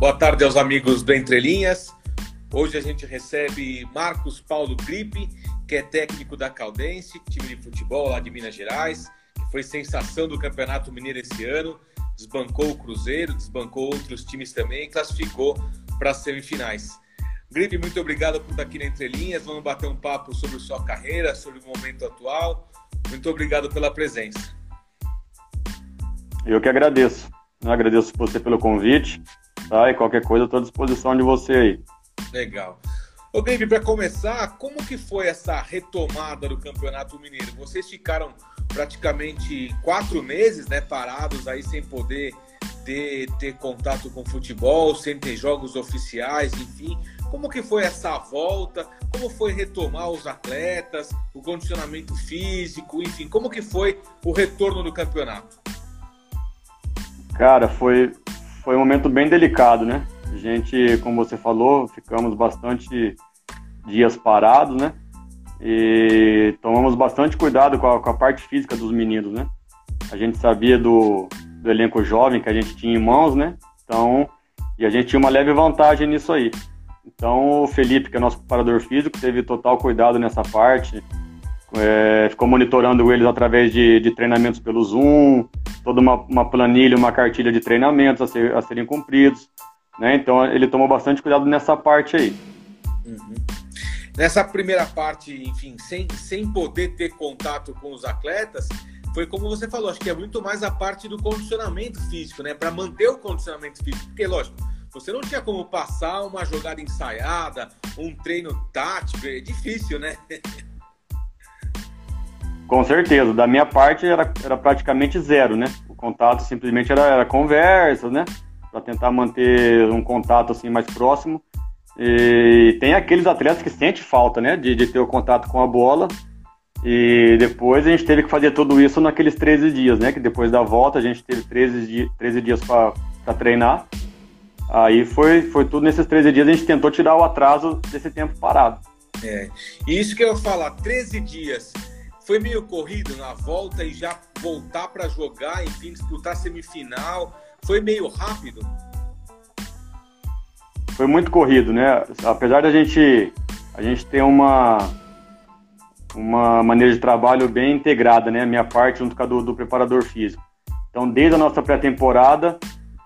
Boa tarde aos amigos do Entre Linhas. Hoje a gente recebe Marcos Paulo Gripe, que é técnico da Caldense, time de futebol lá de Minas Gerais, que foi sensação do Campeonato Mineiro esse ano, desbancou o Cruzeiro, desbancou outros times também e classificou para as semifinais. Gripe, muito obrigado por estar aqui na Entre Linhas. Vamos bater um papo sobre sua carreira, sobre o momento atual. Muito obrigado pela presença. Eu que agradeço. Eu agradeço você pelo convite. Tá? E qualquer coisa, estou à disposição de você aí. Legal. Ô, Gabe, para começar, como que foi essa retomada do Campeonato Mineiro? Vocês ficaram praticamente quatro meses né, parados aí sem poder ter, ter contato com futebol, sem ter jogos oficiais, enfim. Como que foi essa volta? Como foi retomar os atletas, o condicionamento físico, enfim, como que foi o retorno do campeonato? Cara, foi, foi um momento bem delicado, né? A gente, como você falou, ficamos bastante dias parados, né? E tomamos bastante cuidado com a, com a parte física dos meninos, né? A gente sabia do, do elenco jovem que a gente tinha em mãos, né? Então, e a gente tinha uma leve vantagem nisso aí. Então, o Felipe, que é nosso preparador físico, teve total cuidado nessa parte, é, ficou monitorando eles através de, de treinamentos pelo Zoom, toda uma, uma, planilha, uma cartilha de treinamentos a, ser, a, serem cumpridos. Né? Então ele tomou bastante cuidado nessa parte aí. Uhum. Nessa primeira parte, enfim, sem, sem poder ter contato com os atletas, foi como você falou, acho que é muito mais a parte do condicionamento físico, né? Para manter o condicionamento físico. Porque, lógico, você não tinha como passar uma jogada ensaiada, um treino tático, é difícil, né? Com certeza. Da minha parte era, era praticamente zero, né? O contato simplesmente era, era conversa, né? Para tentar manter um contato assim mais próximo. E tem aqueles atletas que sente falta, né? De, de ter o contato com a bola. E depois a gente teve que fazer tudo isso naqueles 13 dias, né? Que depois da volta a gente teve 13, dias, 13 dias para treinar. Aí foi, foi tudo nesses 13 dias a gente tentou tirar o atraso desse tempo parado. É. Isso que eu ia falar, 13 dias foi meio corrido na volta e já voltar para jogar, enfim, disputar semifinal. Foi meio rápido? Foi muito corrido, né? Apesar da gente a gente ter uma uma maneira de trabalho bem integrada, né? A minha parte junto com a do, do preparador físico. Então, desde a nossa pré-temporada,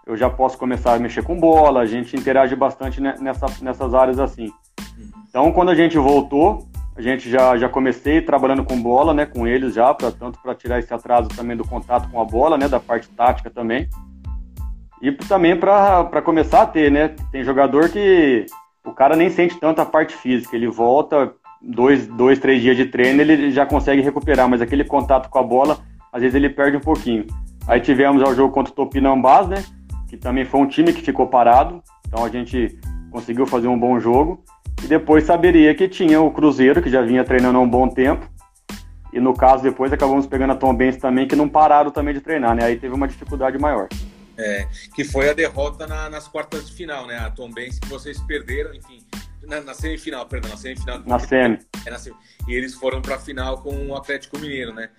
eu já posso começar a mexer com bola, a gente interage bastante nessa, nessas áreas assim. Uhum. Então, quando a gente voltou, a gente já, já comecei trabalhando com bola, né, com eles já, pra, tanto para tirar esse atraso também do contato com a bola, né, da parte tática também. E também para começar a ter, né, tem jogador que o cara nem sente tanto a parte física, ele volta dois, dois, três dias de treino, ele já consegue recuperar, mas aquele contato com a bola, às vezes ele perde um pouquinho. Aí tivemos o jogo contra o Topinambás, né, que também foi um time que ficou parado, então a gente conseguiu fazer um bom jogo. E depois saberia que tinha o Cruzeiro, que já vinha treinando há um bom tempo. E no caso, depois acabamos pegando a Tom Benz também, que não pararam também de treinar, né? Aí teve uma dificuldade maior. É, que foi a derrota na, nas quartas de final, né? A Tom Benz que vocês perderam, enfim, na, na, semifinal, perdão, na semifinal. Na semi. É, na semi. E eles foram para a final com o Atlético Mineiro, né?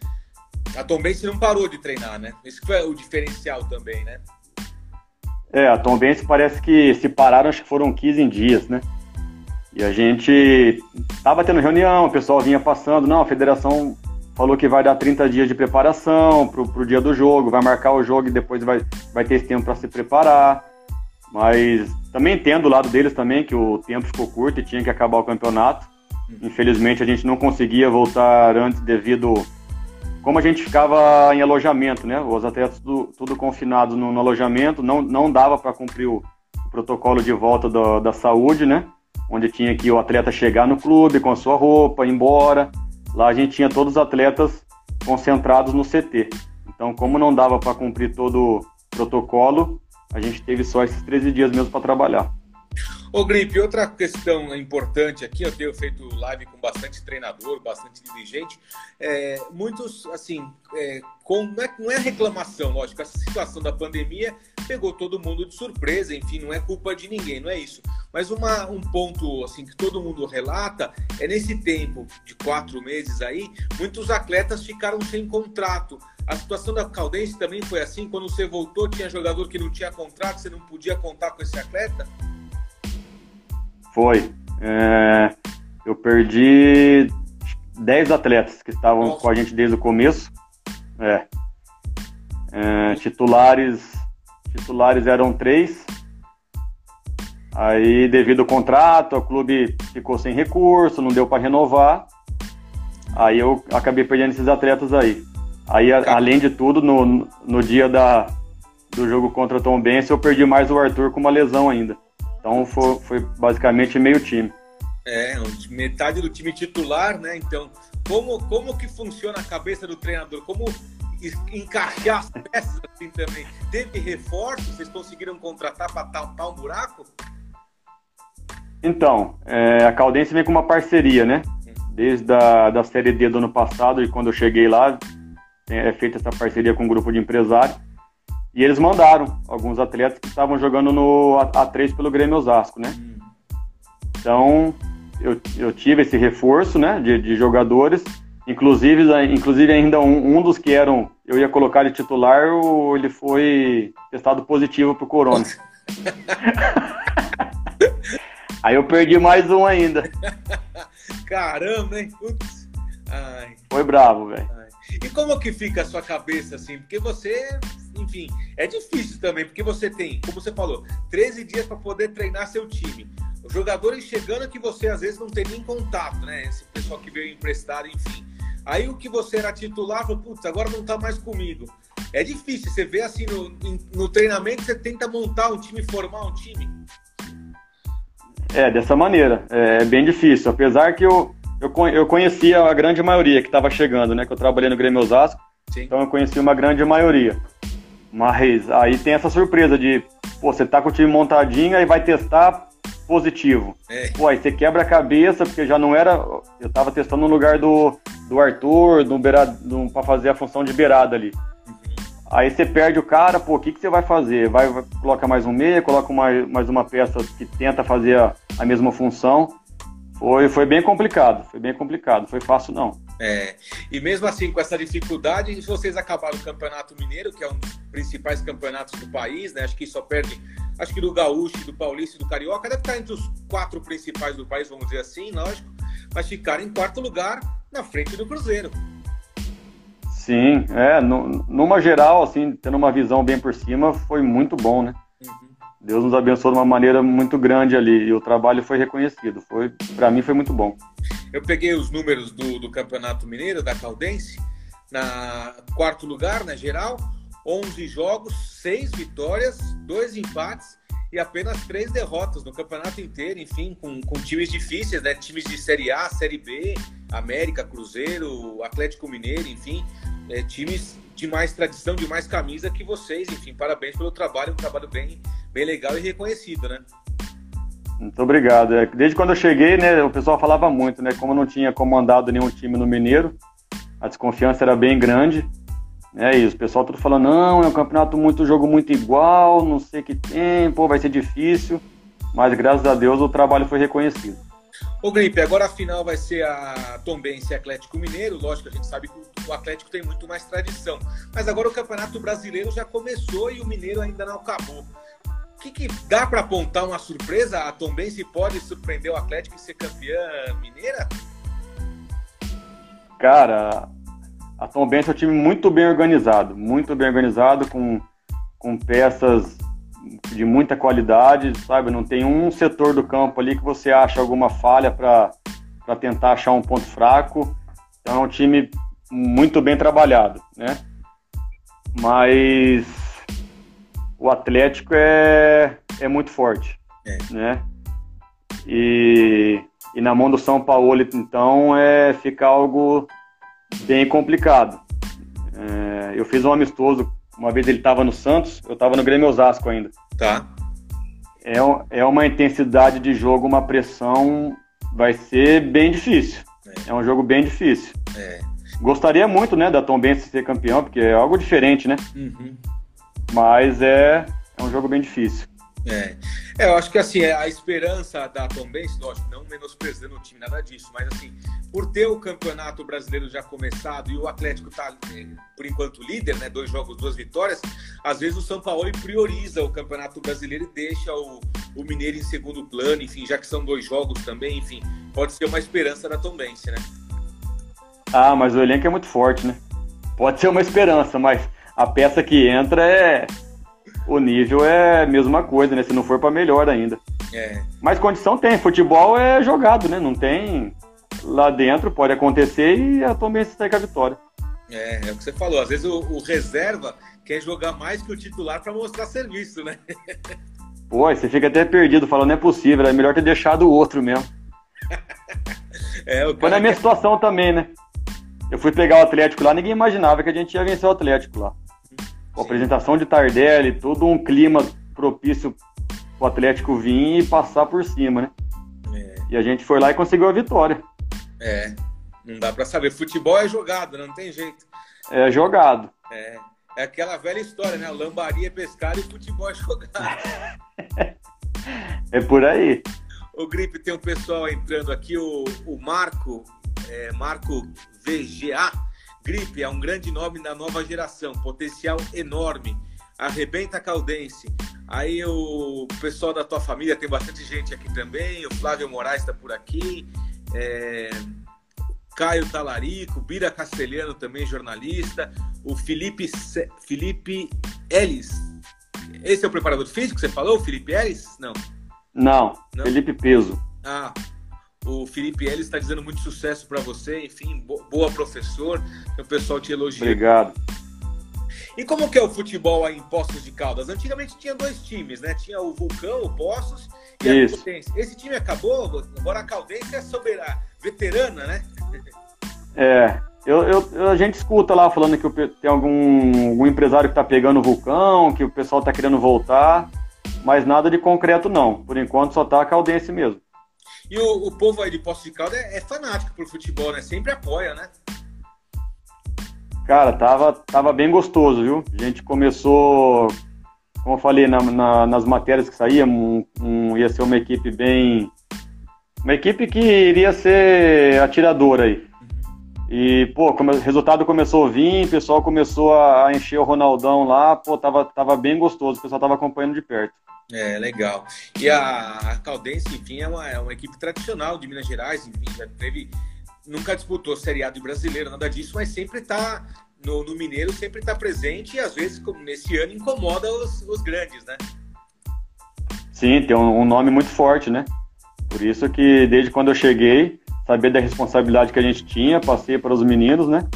A Tom Benz não parou de treinar, né? Esse foi o diferencial também, né? É, a Tom Benz parece que se pararam, acho que foram 15 dias, né? E a gente estava tendo reunião, o pessoal vinha passando, não, a federação falou que vai dar 30 dias de preparação para o dia do jogo, vai marcar o jogo e depois vai, vai ter esse tempo para se preparar. Mas também entendo o lado deles também, que o tempo ficou curto e tinha que acabar o campeonato. Infelizmente a gente não conseguia voltar antes devido como a gente ficava em alojamento, né? Os atletas tudo, tudo confinados no, no, alojamento, não, não dava para cumprir o, o, protocolo de volta do, da saúde, né? Onde tinha que o atleta chegar no clube com a sua roupa, ir embora. Lá a gente tinha todos os atletas concentrados no CT. Então, como não dava para cumprir todo o protocolo, a gente teve só esses 13 dias mesmo para trabalhar. Ô Gripe, outra questão importante aqui, eu tenho feito live com bastante treinador, bastante dirigente, é, muitos, assim, é, com, não, é, não é reclamação, lógico, essa situação da pandemia pegou todo mundo de surpresa, enfim, não é culpa de ninguém, não é isso. Mas uma, um ponto, assim, que todo mundo relata, é nesse tempo de quatro meses aí, muitos atletas ficaram sem contrato, A situação da Caldense também foi assim? Quando você voltou, tinha jogador que não tinha contrato, você não podia contar com esse atleta? Foi. É, eu perdi 10 atletas que estavam Nossa. com a gente desde o começo. É. é titulares, titulares eram três. Aí, devido ao contrato, o clube ficou sem recurso, não deu para renovar. Aí eu acabei perdendo esses atletas aí. Aí, além de tudo, no, no dia da, do jogo contra Tom Benz, eu perdi mais o Arthur com uma lesão ainda. Então foi, foi basicamente meio time. É, metade do time titular, né? Então, como, como que funciona a cabeça do treinador? Como encaixar as peças assim também? Teve reforço? Vocês conseguiram contratar para tampar um buraco? Então, é, a Caldense vem com uma parceria, né? Desde a da Série D do ano passado, e quando eu cheguei lá, é feita essa parceria com um grupo de empresários. E eles mandaram alguns atletas que estavam jogando no A3 pelo Grêmio Osasco, né? Hum. Então, eu, eu tive esse reforço né, de, de jogadores, inclusive, inclusive ainda um, um, dos que eram, eu ia colocar ele titular, ele foi testado positivo para o Corona. Aí eu perdi mais um ainda. Caramba, hein? Putz. Ai. Foi bravo, velho. E como que fica a sua cabeça assim? Porque você, enfim, é difícil também, porque você tem, como você falou, 13 dias para poder treinar seu time os jogadores chegando que você às vezes não tem nem contato, né? Esse pessoal que veio emprestado, enfim. Aí o que você era titular, falou, putz, agora não tá mais comigo. É difícil, você vê assim no, no treinamento, você tenta montar um time, formar um time. É, dessa maneira. É bem difícil. Apesar que eu, eu, eu conhecia a grande maioria que estava chegando, né? Que eu trabalhei no Grêmio Osasco. Sim. Então eu conhecia uma grande maioria. Mas aí tem essa surpresa de, pô, você tá com o time montadinho, aí vai testar, positivo. É. Pô, aí você quebra a cabeça, porque já não era. Eu tava testando no lugar do, do Arthur, do beirado, do, pra fazer a função de beirada ali. Uhum. Aí você perde o cara, pô, o que, que você vai fazer? Vai, vai coloca mais um meia, coloca mais, mais uma peça que tenta fazer a, a mesma função. Foi, foi bem complicado, foi bem complicado, foi fácil não. É, e mesmo assim, com essa dificuldade, vocês acabaram o Campeonato Mineiro, que é um principais campeonatos do país, né? Acho que só perde acho que do Gaúcho, do Paulista e do Carioca, deve estar entre os quatro principais do país, vamos dizer assim, lógico, mas ficar em quarto lugar na frente do Cruzeiro. Sim, é, no, numa geral, assim, tendo uma visão bem por cima, foi muito bom, né? Uhum. Deus nos abençoou de uma maneira muito grande ali e o trabalho foi reconhecido. Foi, para mim, foi muito bom. Eu peguei os números do, do Campeonato Mineiro, da Caldense, na quarto lugar, na geral, 11 jogos, 6 vitórias, 2 empates e apenas 3 derrotas no campeonato inteiro, enfim, com, com times difíceis, né? Times de Série A, Série B, América, Cruzeiro, Atlético Mineiro, enfim, é, times de mais tradição, de mais camisa que vocês, enfim, parabéns pelo trabalho, um trabalho bem, bem legal e reconhecido, né? Muito obrigado. É, desde quando eu cheguei, né, o pessoal falava muito, né, como eu não tinha comandado nenhum time no Mineiro, a desconfiança era bem grande. É isso, o pessoal tudo falando, não, é um campeonato muito, jogo muito igual, não sei que tem, pô, vai ser difícil. Mas graças a Deus o trabalho foi reconhecido. Ô Gripe, agora a final vai ser a Tombense e Atlético Mineiro. Lógico, a gente sabe que o Atlético tem muito mais tradição. Mas agora o Campeonato Brasileiro já começou e o Mineiro ainda não acabou. O que, que dá para apontar uma surpresa? A Tombense pode surpreender o Atlético e ser campeã mineira? Cara, a Tom Benz é um time muito bem organizado, muito bem organizado, com, com peças de muita qualidade, sabe? Não tem um setor do campo ali que você acha alguma falha para tentar achar um ponto fraco. Então é um time muito bem trabalhado, né? Mas o Atlético é, é muito forte, é. né? E, e na mão do São Paulo, então, é ficar algo bem complicado. É, eu fiz um amistoso, uma vez ele estava no Santos, eu estava no Grêmio Osasco ainda. Tá. É, é uma intensidade de jogo, uma pressão, vai ser bem difícil. É, é um jogo bem difícil. É. Gostaria muito, né, da Tom Benz ser campeão, porque é algo diferente, né? Uhum. Mas é, é um jogo bem difícil. É. é, eu acho que assim, a esperança da Tom Benz, lógico, não menosprezando o time, nada disso, mas assim, por ter o campeonato brasileiro já começado e o Atlético tá, é, por enquanto, líder, né? Dois jogos, duas vitórias, às vezes o São Paulo prioriza o campeonato brasileiro e deixa o, o Mineiro em segundo plano, enfim, já que são dois jogos também, enfim, pode ser uma esperança da Tom Benz, né? Ah, mas o elenco é muito forte, né? Pode ser uma esperança, mas a peça que entra é o nível é a mesma coisa, né? Se não for para melhor ainda. É. Mas condição tem, futebol é jogado, né? Não tem lá dentro, pode acontecer e a Tom se sai com a vitória. É, é o que você falou. Às vezes o, o reserva quer jogar mais que o titular para mostrar serviço, né? Pô, você fica até perdido, falando, não é possível, é melhor ter deixado o outro mesmo. é, o Foi na minha quer... situação também, né? Eu fui pegar o Atlético lá, ninguém imaginava que a gente ia vencer o Atlético lá. Com a apresentação de Tardelli, todo um clima propício o Atlético vir e passar por cima, né? É. E a gente foi lá e conseguiu a vitória. É, não dá para saber. Futebol é jogado, não tem jeito. É jogado. É, é aquela velha história, né? Lambaria é pescar e futebol é jogado. é por aí. O Gripe tem um pessoal entrando aqui, o, o Marco, é, Marco VGA Gripe é um grande nome da nova geração, potencial enorme. Arrebenta Caldense. Aí o pessoal da tua família, tem bastante gente aqui também. O Flávio Moraes está por aqui. É... Caio Talarico, Bira Castelhano também, jornalista. O Felipe, C... Felipe Ellis. Esse é o preparador físico que você falou, Felipe Ellis? Não. Não, Não? Felipe Peso. Ah, o Felipe Ellis está dizendo muito sucesso para você, enfim, boa professor, o pessoal te elogia. Obrigado. E como que é o futebol aí em Poços de Caldas? Antigamente tinha dois times, né? Tinha o Vulcão, o Poços e Isso. a Caldense. Esse time acabou, agora a Caldense é soberana, veterana, né? É, eu, eu, a gente escuta lá falando que tem algum, algum empresário que está pegando o Vulcão, que o pessoal está querendo voltar, mas nada de concreto não. Por enquanto só tá a Caldense mesmo. E o, o povo aí de Poço de Caldas é, é fanático por futebol, né? Sempre apoia, né? Cara, tava, tava bem gostoso, viu? A gente começou, como eu falei na, na, nas matérias que saíam, um, um, ia ser uma equipe bem. Uma equipe que iria ser atiradora aí. E, pô, o resultado começou a vir, o pessoal começou a encher o Ronaldão lá, pô, tava, tava bem gostoso, o pessoal tava acompanhando de perto. É, legal. E a, a Caldense, enfim, é uma, é uma equipe tradicional de Minas Gerais, enfim, já teve. Nunca disputou Série A de brasileiro, nada disso, mas sempre está no, no, Mineiro, sempre está presente e às vezes, como nesse ano, incomoda os, os grandes, né? Sim, tem um, um nome muito forte, né? Por isso que desde quando eu cheguei, sabia da responsabilidade que a gente tinha, passei para os meninos, né?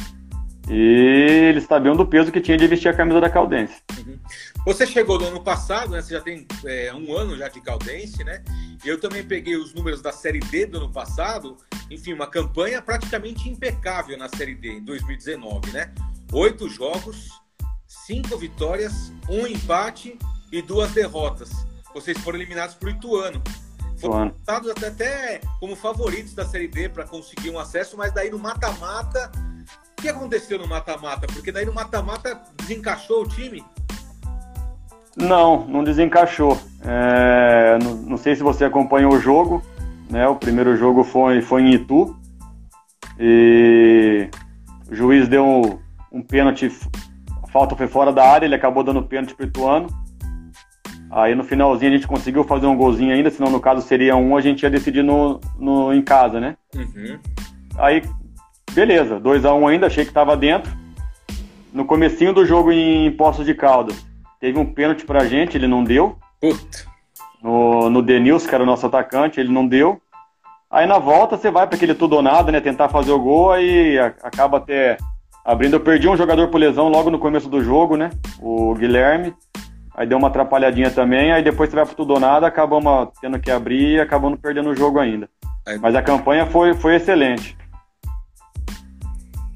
E eles sabiam do peso que tinha de vestir a camisa da Caldense. Uhum. Você chegou no ano passado, né? Você já tem é, um ano já de Caldense, né? Eu também peguei os números da Série D do ano passado. Enfim, uma campanha praticamente impecável na Série D em 2019, né? Oito jogos, cinco vitórias, um empate e duas derrotas. Vocês foram eliminados por Ituano. Foram até, até como favoritos da Série D para conseguir um acesso, mas daí no mata-mata. O que aconteceu no mata-mata? Porque daí no mata-mata desencaixou o time. Não, não desencaixou. É, não, não, sei se você acompanhou o jogo, né? O primeiro jogo foi, foi em Itu e o juiz deu um, um pênalti, a falta foi fora da área, ele acabou dando pênalti para o Ituano. Aí no finalzinho a gente conseguiu fazer um golzinho ainda, senão no caso seria um, a gente ia decidir no, no, em casa, né? Uhum. Aí, beleza, 2x1 um ainda, achei que estava dentro. No comecinho do jogo em Poços de Caldas, Teve um pênalti pra gente, ele não deu. Puta. No, no Denilson, que era o nosso atacante, ele não deu. Aí na volta você vai para aquele tudo ou nada, né? Tentar fazer o gol, aí acaba até abrindo. Eu perdi um jogador por lesão logo no começo do jogo, né? O Guilherme. Aí deu uma atrapalhadinha também, aí depois você vai pro tudo ou nada, acabamos tendo que abrir e acabamos perdendo o jogo ainda. Aí... Mas a campanha foi, foi excelente.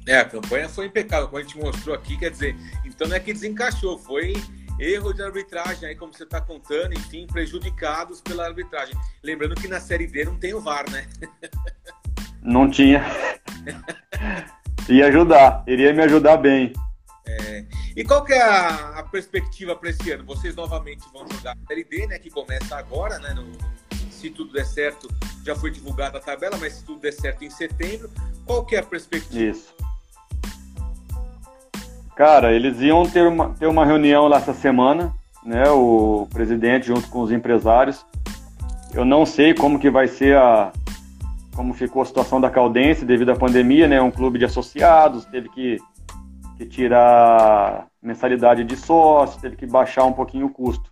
É, a campanha foi impecável, como a gente mostrou aqui, quer dizer, então não é que desencaixou, foi erro de arbitragem, aí como você está contando, enfim, prejudicados pela arbitragem. Lembrando que na Série D não tem o VAR, né? Não tinha. Ia ajudar, iria me ajudar bem. É. E qual que é a, a, perspectiva para esse ano? Vocês novamente vão jogar a Série D, né? Que começa agora, né? No, se tudo der certo, já foi divulgada a tabela, mas se tudo der certo em setembro, qual que é a perspectiva? Isso. Cara, eles iam ter uma, ter uma reunião lá essa semana, né? O presidente junto com os empresários. Eu não sei como que vai ser a como ficou a situação da Caldense devido à pandemia, né? Um clube de associados teve que, que tirar mensalidade de sócio, teve que baixar um pouquinho o custo.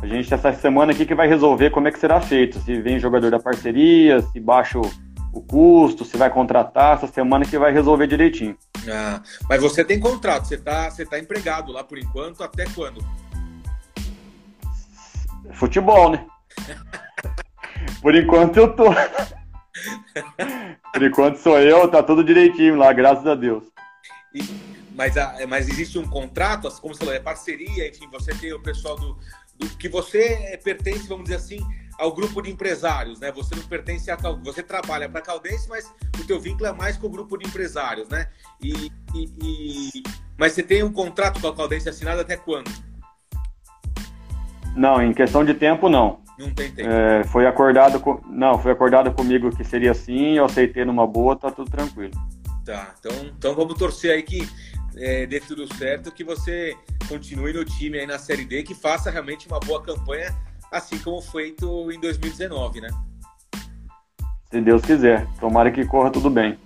A gente essa semana aqui que vai resolver como é que será feito, se vem jogador da parceria, se baixa o, o custo, se vai contratar, essa semana que vai resolver direitinho. Ah, mas você tem contrato, você está você tá empregado lá por enquanto, até quando? Futebol, né? por enquanto eu tô. por enquanto sou eu, tá tudo direitinho lá, graças a Deus. E, mas, mas existe um contrato, como você falou, é parceria, enfim, você tem o pessoal do, do que você pertence, vamos dizer assim, ao grupo de empresários, né? Você não pertence a você trabalha para a Caldense, mas o teu vínculo é mais com o grupo de empresários, né? E, e, e... mas você tem um contrato com a Caldense assinado até quando? Não, em questão de tempo não. Não tem tempo. É, foi acordado com... não, foi acordado comigo que seria assim, eu aceitei numa boa, tá tudo tranquilo. Tá, então, então vamos torcer aí que é, dê tudo certo, que você continue no time aí na Série D, que faça realmente uma boa campanha assim como feito em 2019, né? Se Deus quiser. Tomara que corra tudo bem.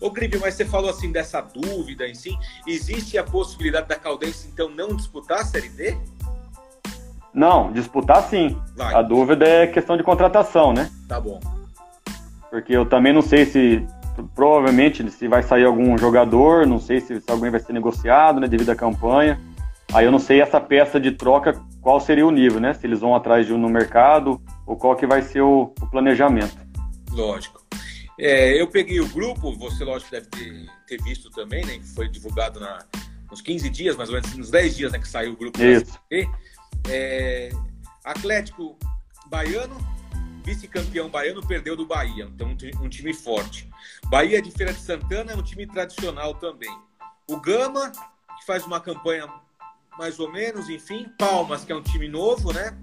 Ô, Gripe, mas você falou assim dessa dúvida em si. Existe a possibilidade da Caldense, então, não disputar a Série D? Não, disputar sim. Vai. A dúvida é questão de contratação, né? Tá bom. Porque eu também não sei se, provavelmente, se vai sair algum jogador, não sei se, se alguém vai ser negociado, né, devido à campanha. Aí eu não sei essa peça de troca, qual seria o nível, né? Se eles vão atrás de um no mercado ou qual que vai ser o, o planejamento. Lógico. É, eu peguei o grupo, você lógico deve ter, ter visto também, né? Que foi divulgado na, nos 15 dias, mais ou menos, nos 10 dias né, que saiu o grupo. Isso. É, Atlético Baiano, vice-campeão baiano, perdeu do Bahia. Então, um, time forte. Bahia de Feira de Santana é um time tradicional também. O Gama, que faz uma campanha mais ou menos, enfim. Palmas, que é um time novo, né?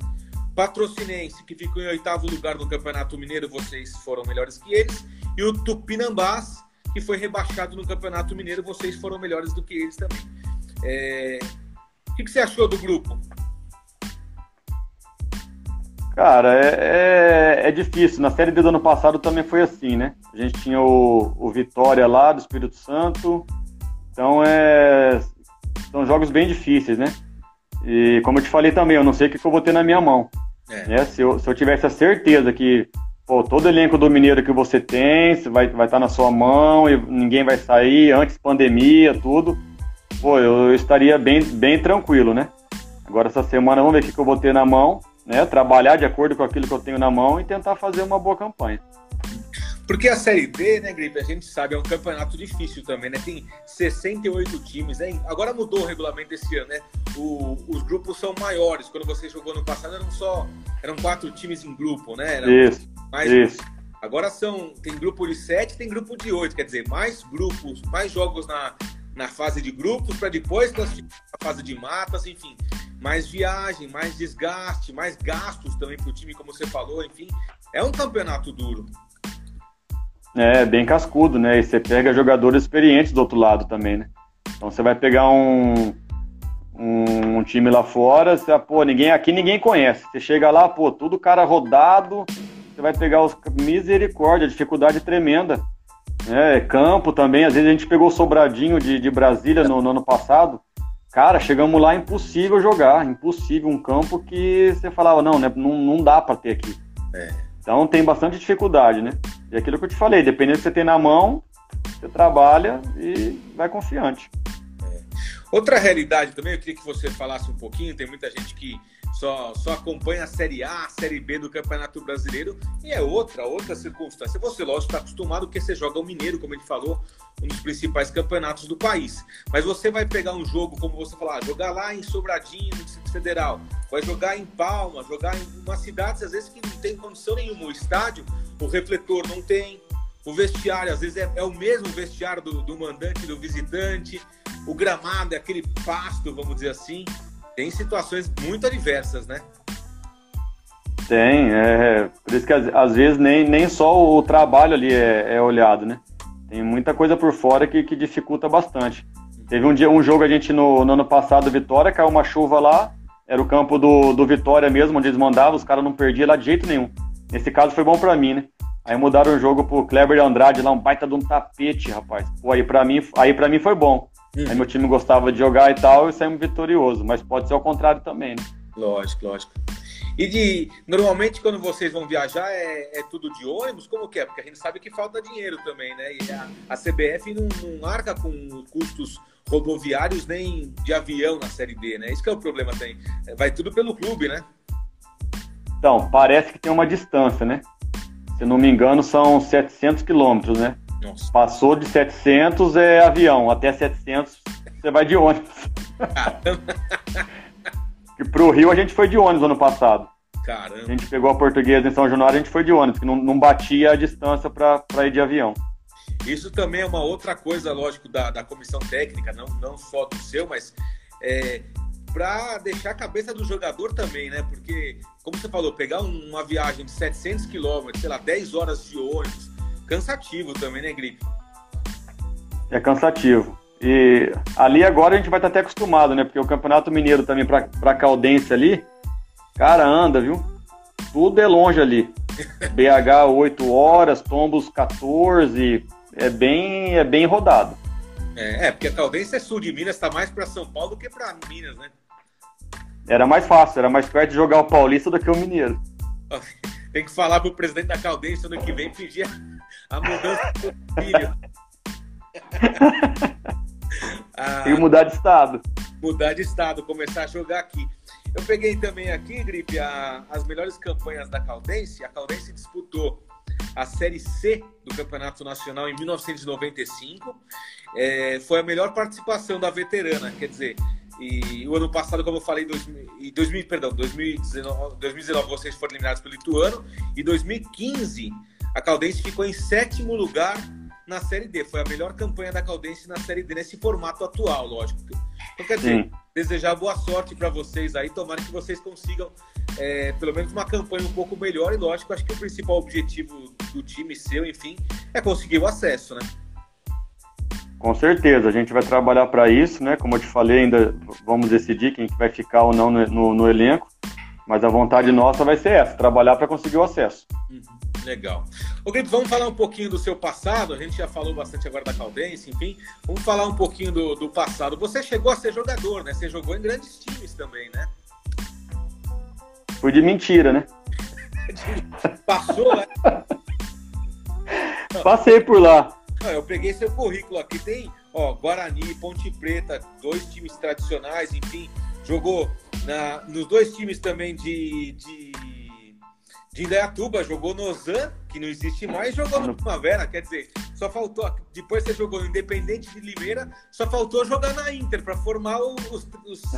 Patrocinense, que ficou em oitavo lugar no Campeonato Mineiro, vocês foram melhores que eles. E o Tupinambás, que foi rebaixado no Campeonato Mineiro, vocês foram melhores do que eles também. É... O que, você achou do grupo? Cara, é, é, é, difícil. Na Série D do ano passado também foi assim, né? A gente tinha o, o Vitória lá do Espírito Santo. Então é, são jogos bem difíceis, né? E como eu te falei também, eu não sei o que eu vou ter na minha mão. É. Né? Se, eu, se eu tivesse a certeza que pô, todo elenco do Mineiro que você tem vai, vai estar tá na sua mão e ninguém vai sair antes pandemia, tudo, pô, eu, eu estaria bem, bem tranquilo, né? Agora essa semana vamos ver o que eu vou ter na mão, né? Trabalhar de acordo com aquilo que eu tenho na mão e tentar fazer uma boa campanha. Porque a Série D, né, Gripe, a gente sabe, é um campeonato difícil também, né? Tem 68 times, né? Agora mudou o regulamento esse ano, né? O, os grupos são maiores. Quando você jogou no passado, eram só. Eram quatro times em grupo, né? Isso. Mais, isso. Agora são. Tem grupo de sete, tem grupo de oito. Quer dizer, mais grupos, mais jogos na, na fase de grupos, para depois classificar a fase de matas, enfim. Mais viagem, mais desgaste, mais gastos também para o time, como você falou, enfim. É um campeonato duro. É, bem cascudo, né? E você pega jogadores experientes do outro lado também, né? Então você vai pegar um, um, time lá fora, você, pô, ninguém aqui ninguém conhece. Você chega lá, pô, tudo cara rodado, você vai pegar os misericórdia, dificuldade tremenda. É, campo também, às vezes a gente pegou o sobradinho de, de Brasília no, no ano passado. Cara, chegamos lá, impossível jogar, impossível. Um campo que você falava, não, né, não, não dá para ter aqui. É. Então tem bastante dificuldade, né? E aquilo que eu te falei, dependendo do que você tem na mão, você trabalha e vai confiante. É. Outra realidade também, eu queria que você falasse um pouquinho, tem muita gente que só, só acompanha a Série A, a Série B do Campeonato Brasileiro, e é outra, outra circunstância. Você, lógico, está acostumado porque você joga o Mineiro, como ele falou, um dos principais campeonatos do país. Mas você vai pegar um jogo, como você falou, ah, jogar lá em Sobradinho, no Distrito Federal, vai jogar em Palma, jogar em umas cidades, às vezes, que não tem condição nenhuma. O estádio, o refletor não tem, o vestiário, às vezes, é, é o mesmo vestiário do, do mandante, do visitante, o gramado é aquele pasto, vamos dizer assim. Tem situações muito adversas, né? Tem, é, por isso que às, vezes nem, nem só o trabalho ali é, é olhado, né? Tem muita coisa por fora que, que dificulta bastante. Teve um dia, um jogo a gente no, no ano passado, Vitória, caiu uma chuva lá, era o campo do, do Vitória mesmo, onde eles mandavam, os caras não perdiam lá de jeito nenhum. Nesse caso foi bom para mim, né? Aí mudaram o jogo pro Kleber de Andrade lá, um baita de um tapete, rapaz. Pô, aí pra mim, aí pra mim foi bom. Uhum. Aí meu time gostava de jogar e tal, e saímos vitorioso. Mas pode ser ao contrário também, né? Lógico, lógico. E de normalmente quando vocês vão viajar é, é, tudo de ônibus? Como que é? Porque a gente sabe que falta dinheiro também, né? E a, a CBF não, não arca com custos rodoviários nem de avião na Série D, né? Isso que é o problema tem. Vai tudo pelo clube, né? Então, parece que tem uma distância, né? Se não me engano, são 700 quilômetros, né? Nossa. Passou de 700 é avião, até 700 você vai de ônibus. que pro Rio a gente foi de ônibus ano passado. Caramba. A gente pegou a portuguesa em São Januário, a gente foi de ônibus, que não, não batia a distância para ir de avião. Isso também é uma outra coisa, lógico, da, da comissão técnica, não, não só do seu, mas é, para deixar a cabeça do jogador também, né? Porque, como você falou, pegar uma viagem de 700 quilômetros, sei lá, 10 horas de ônibus, cansativo também, né, Gripe? É cansativo. E ali agora a gente vai estar até acostumado, né? Porque o Campeonato Mineiro também para Caldense ali, cara, anda, viu? Tudo é longe ali. BH 8 horas, Tombos 14, é bem, é bem rodado. É, é porque a Caldense é sul de Minas, está mais para São Paulo do que para Minas, né? Era mais fácil, era mais perto de jogar o Paulista do que o Mineiro. Tem que falar pro presidente da Caldense ano que vem pedir a mudança do filho. ah, e mudar de estado. Mudar de estado, começar a jogar aqui. Eu peguei também aqui, Gripe, a, as melhores campanhas da Caldense. A Caldense disputou a Série C do Campeonato Nacional em 1995. É, foi a melhor participação da veterana, quer dizer, e o ano passado, como eu falei, em 2000, perdão, 2019, 2019 vocês foram eliminados pelo Ituano e 2015 a Caldense ficou em sétimo lugar na Série D. Foi a melhor campanha da Caldense na Série D nesse formato atual, lógico. Então, quer dizer, Sim. desejar boa sorte para vocês aí. Tomara que vocês consigam é, pelo menos uma campanha um pouco melhor. E, lógico, acho que o principal objetivo do time seu, enfim, é conseguir o acesso, né? Com certeza, a gente vai trabalhar para isso, né? Como eu te falei, ainda vamos decidir quem vai ficar ou não no, no, no elenco, mas a vontade nossa vai ser essa, trabalhar para conseguir o acesso. Uhum, legal. O Grito, vamos falar um pouquinho do seu passado, a gente já falou bastante agora da Caldense, enfim, vamos falar um pouquinho do, do passado. Você chegou a ser jogador, né? Você jogou em grandes times também, né? Foi de mentira, né? Passou, né? Passei por lá. eu peguei seu currículo aqui, tem ó, Guarani, Ponte Preta, dois times tradicionais, enfim, jogou na, nos dois times também de, de, de Indaiatuba, jogou no Ozan, que não existe mais, jogou no Primavera, quer dizer, só faltou, depois você jogou no Independente de Limeira, só faltou jogar na Inter para formar os... os...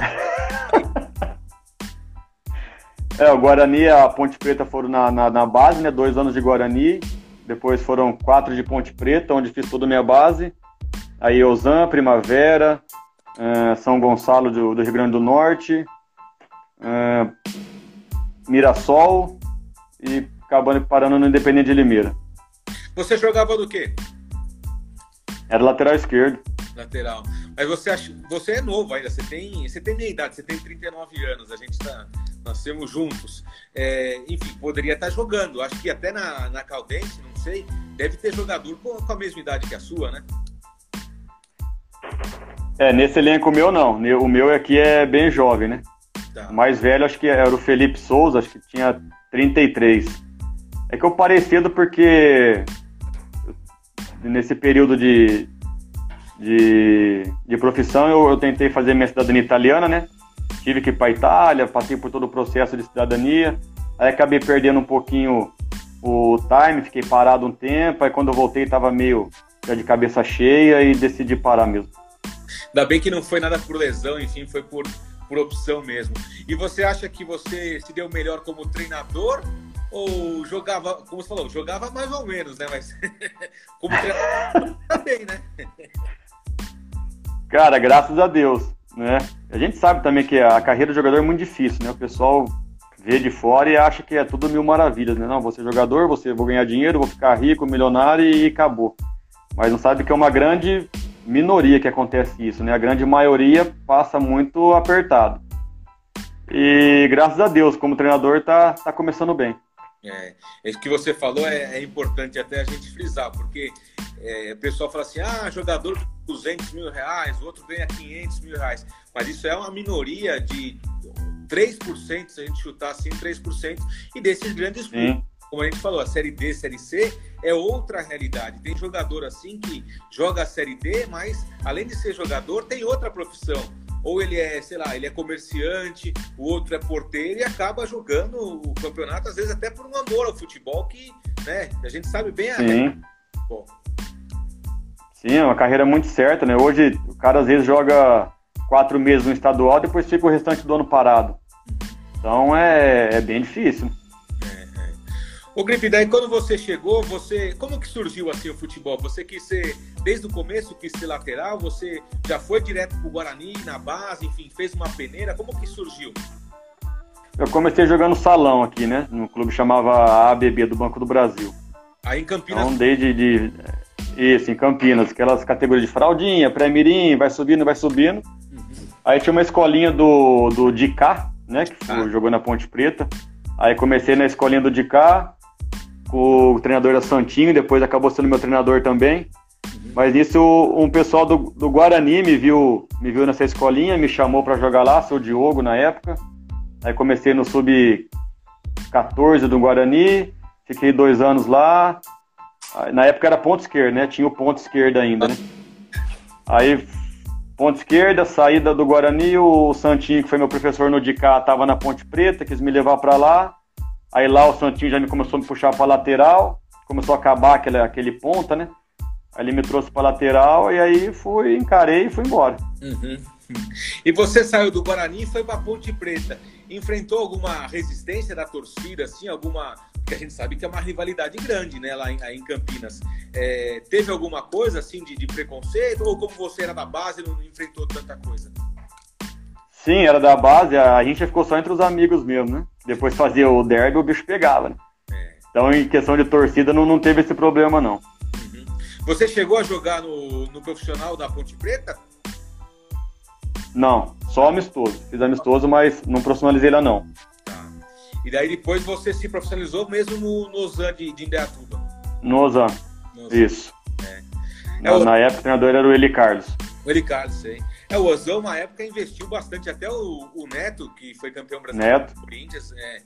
É, o Guarani e a Ponte Preta foram na, na, na, base, né? Dois anos de Guarani, depois foram quatro de Ponte Preta, onde fiz toda a minha base. Aí Ozan, Primavera, uh, São Gonçalo do, do, Rio Grande do Norte, uh, Mirassol e acabando parando no Independente de Limeira. Você jogava do quê? Era lateral esquerdo. Lateral. Mas você, acha, você é novo ainda, você tem, você tem minha idade, você tem 39 anos, a gente está nascemos juntos. É, enfim, poderia estar jogando. Acho que até na, na Caldense, não sei, deve ter jogador com, com a mesma idade que a sua, né? É, nesse elenco meu não. O meu aqui é bem jovem, né? Tá. O mais velho acho que era o Felipe Souza, acho que tinha 33. É que eu parei cedo porque nesse período de, de, de profissão eu, eu tentei fazer minha cidadania italiana, né? tive que ir para Itália, passei por todo o processo de cidadania, aí acabei perdendo um pouquinho o time, fiquei parado um tempo, aí quando eu voltei estava meio já de cabeça cheia e decidi parar mesmo. Ainda bem que não foi nada por lesão, enfim, foi por, por opção mesmo. E você acha que você se deu melhor como treinador ou jogava, como você falou, jogava mais ou menos, né? Mas como treinador também, né? Cara, graças a Deus Né? A gente sabe também que a carreira do jogador é muito difícil, né? O pessoal vê de fora e acha que é tudo mil maravilhas, né? Não, vou ser jogador, você vou ganhar dinheiro, vou ficar rico, milionário e acabou. Mas não sabe que é uma grande minoria que acontece isso, né? A grande maioria passa muito apertado. E graças a Deus, como treinador, tá, tá começando bem. É, isso que você falou é, é importante até a gente frisar, porque é, o pessoal fala assim, ah, jogador 200 mil reais, o outro ganha 500 mil reais. Mas isso é uma minoria de 3%, se a gente chutar assim, 3%, e desses grandes clubes. Como a gente falou, a Série D, Série C é outra realidade. Tem jogador assim que joga a Série D, mas além de ser jogador, tem outra profissão. Ou ele é, sei lá, ele é comerciante, o outro é porteiro e acaba jogando o campeonato, às vezes até por um amor ao futebol, que né, a gente sabe bem a Sim. Bom. Sim, é uma carreira muito certa, né? Hoje o cara às vezes joga quatro meses no estadual, depois fica o restante do ano parado. Então é, é bem difícil. Ô Gripe, daí quando você chegou, você como que surgiu assim o futebol? Você quis ser, desde o começo, quis ser lateral? Você já foi direto pro Guarani, na base, enfim, fez uma peneira? Como que surgiu? Eu comecei jogando salão aqui, né? No clube chamava ABB do Banco do Brasil. Aí em Campinas? Então, desde de, isso, em Campinas, aquelas categorias de fraldinha, pré-mirim, vai subindo, vai subindo. Uhum. Aí tinha uma escolinha do, do Dicá, né, que ah. jogou na Ponte Preta. Aí comecei na escolinha do Dicá, o treinador da Santinho, depois acabou sendo meu treinador também. Mas isso, um pessoal do, do Guarani me viu, me viu nessa escolinha, me chamou para jogar lá, sou o Diogo na época. Aí comecei no sub-14 do Guarani, fiquei dois anos lá, na época era ponto esquerdo, né? Tinha o ponto esquerdo ainda, né? Aí, ponto esquerda, saída do Guarani, o Santinho, que foi meu professor no DICA, tava na Ponte Preta, quis me levar para lá. Aí lá o Santinho já me começou a me puxar para lateral, começou a acabar aquele, aquele ponta, né? Aí ele me trouxe para lateral e aí fui, encarei e fui embora. Uhum. E você saiu do Guarani e foi para Ponte Preta. Enfrentou alguma resistência da torcida, assim, alguma que a gente sabe que é uma rivalidade grande, né, lá em, em Campinas. É, teve alguma coisa assim de, de, preconceito ou como você era da base não enfrentou tanta coisa? Sim, era da base. A gente ficou só entre os amigos mesmo, né? Depois fazia o derby, o bicho pegava, né? É. Então, em questão de torcida, não, não teve esse problema, não. Uhum. Você chegou a jogar no, no profissional da Ponte Preta? Não, só amistoso. Fiz amistoso, mas não profissionalizei lá, não. E daí depois você se profissionalizou mesmo no, no Ozan de, de Indaiatuba. No Ozan, isso. É. Na, é o... na, época o treinador era o Eli Carlos. O Eli Carlos, sei. É, o Ozan, uma época, investiu bastante. Até o, o Neto, que foi campeão brasileiro Neto. do Corinthians, é,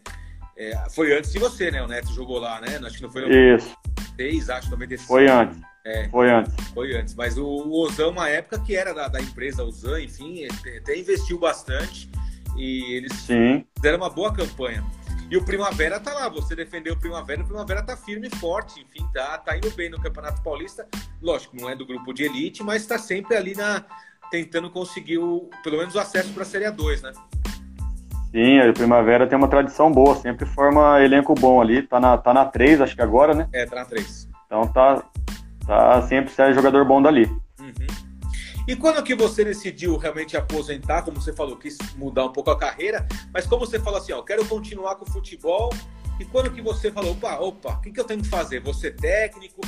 é, foi antes de você, né? O Neto jogou lá, né? Acho que não foi no Isso. Seis, acho, também desse. Foi antes. É, foi antes. Foi antes. Mas o, o Ozan, uma época que era da, da empresa Ozan, enfim, até investiu bastante. E eles Sim. fizeram uma boa campanha. E o Primavera tá lá, você defendeu o Primavera, o Primavera tá firme e forte, enfim, tá, tá indo bem no Campeonato Paulista. Lógico, não é do grupo de elite, mas está sempre ali na tentando conseguir o, pelo menos o acesso para a Série A2, né? Sim, a Primavera tem uma tradição boa, sempre forma elenco bom ali, tá na, tá na 3, acho que agora, né? É, tá na 3. Então tá, tá sempre sendo jogador bom dali. Uhum. E quando que você decidiu realmente aposentar, como você falou, quis mudar um pouco a carreira, mas como você falou assim, ó, quero continuar com o futebol, e quando que você falou, opa, opa, o que, que eu tenho que fazer? Você técnico,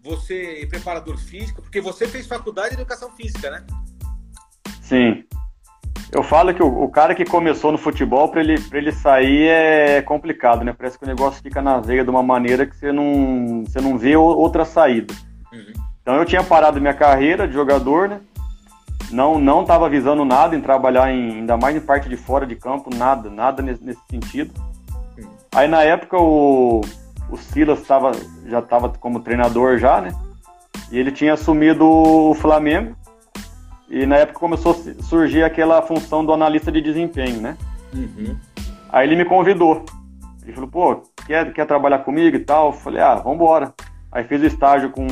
você preparador físico, porque você fez faculdade de educação física, né? Sim. Eu falo que o, o cara que começou no futebol, para ele, ele sair é complicado, né? Parece que o negócio fica na veia de uma maneira que você não, você não vê outra saída. Uhum. Então eu tinha parado minha carreira de jogador, né? não não estava visando nada em trabalhar em, ainda mais em parte de fora de campo, nada, nada nesse, nesse sentido. Aí na época o, o Silas tava, já estava como treinador já, né? E ele tinha assumido o Flamengo. E na época começou a surgir aquela função do analista de desempenho, né? Uhum. Aí ele me convidou. Ele falou, pô, quer, quer trabalhar comigo e tal? Eu falei, ah, vambora. Aí fiz o estágio com,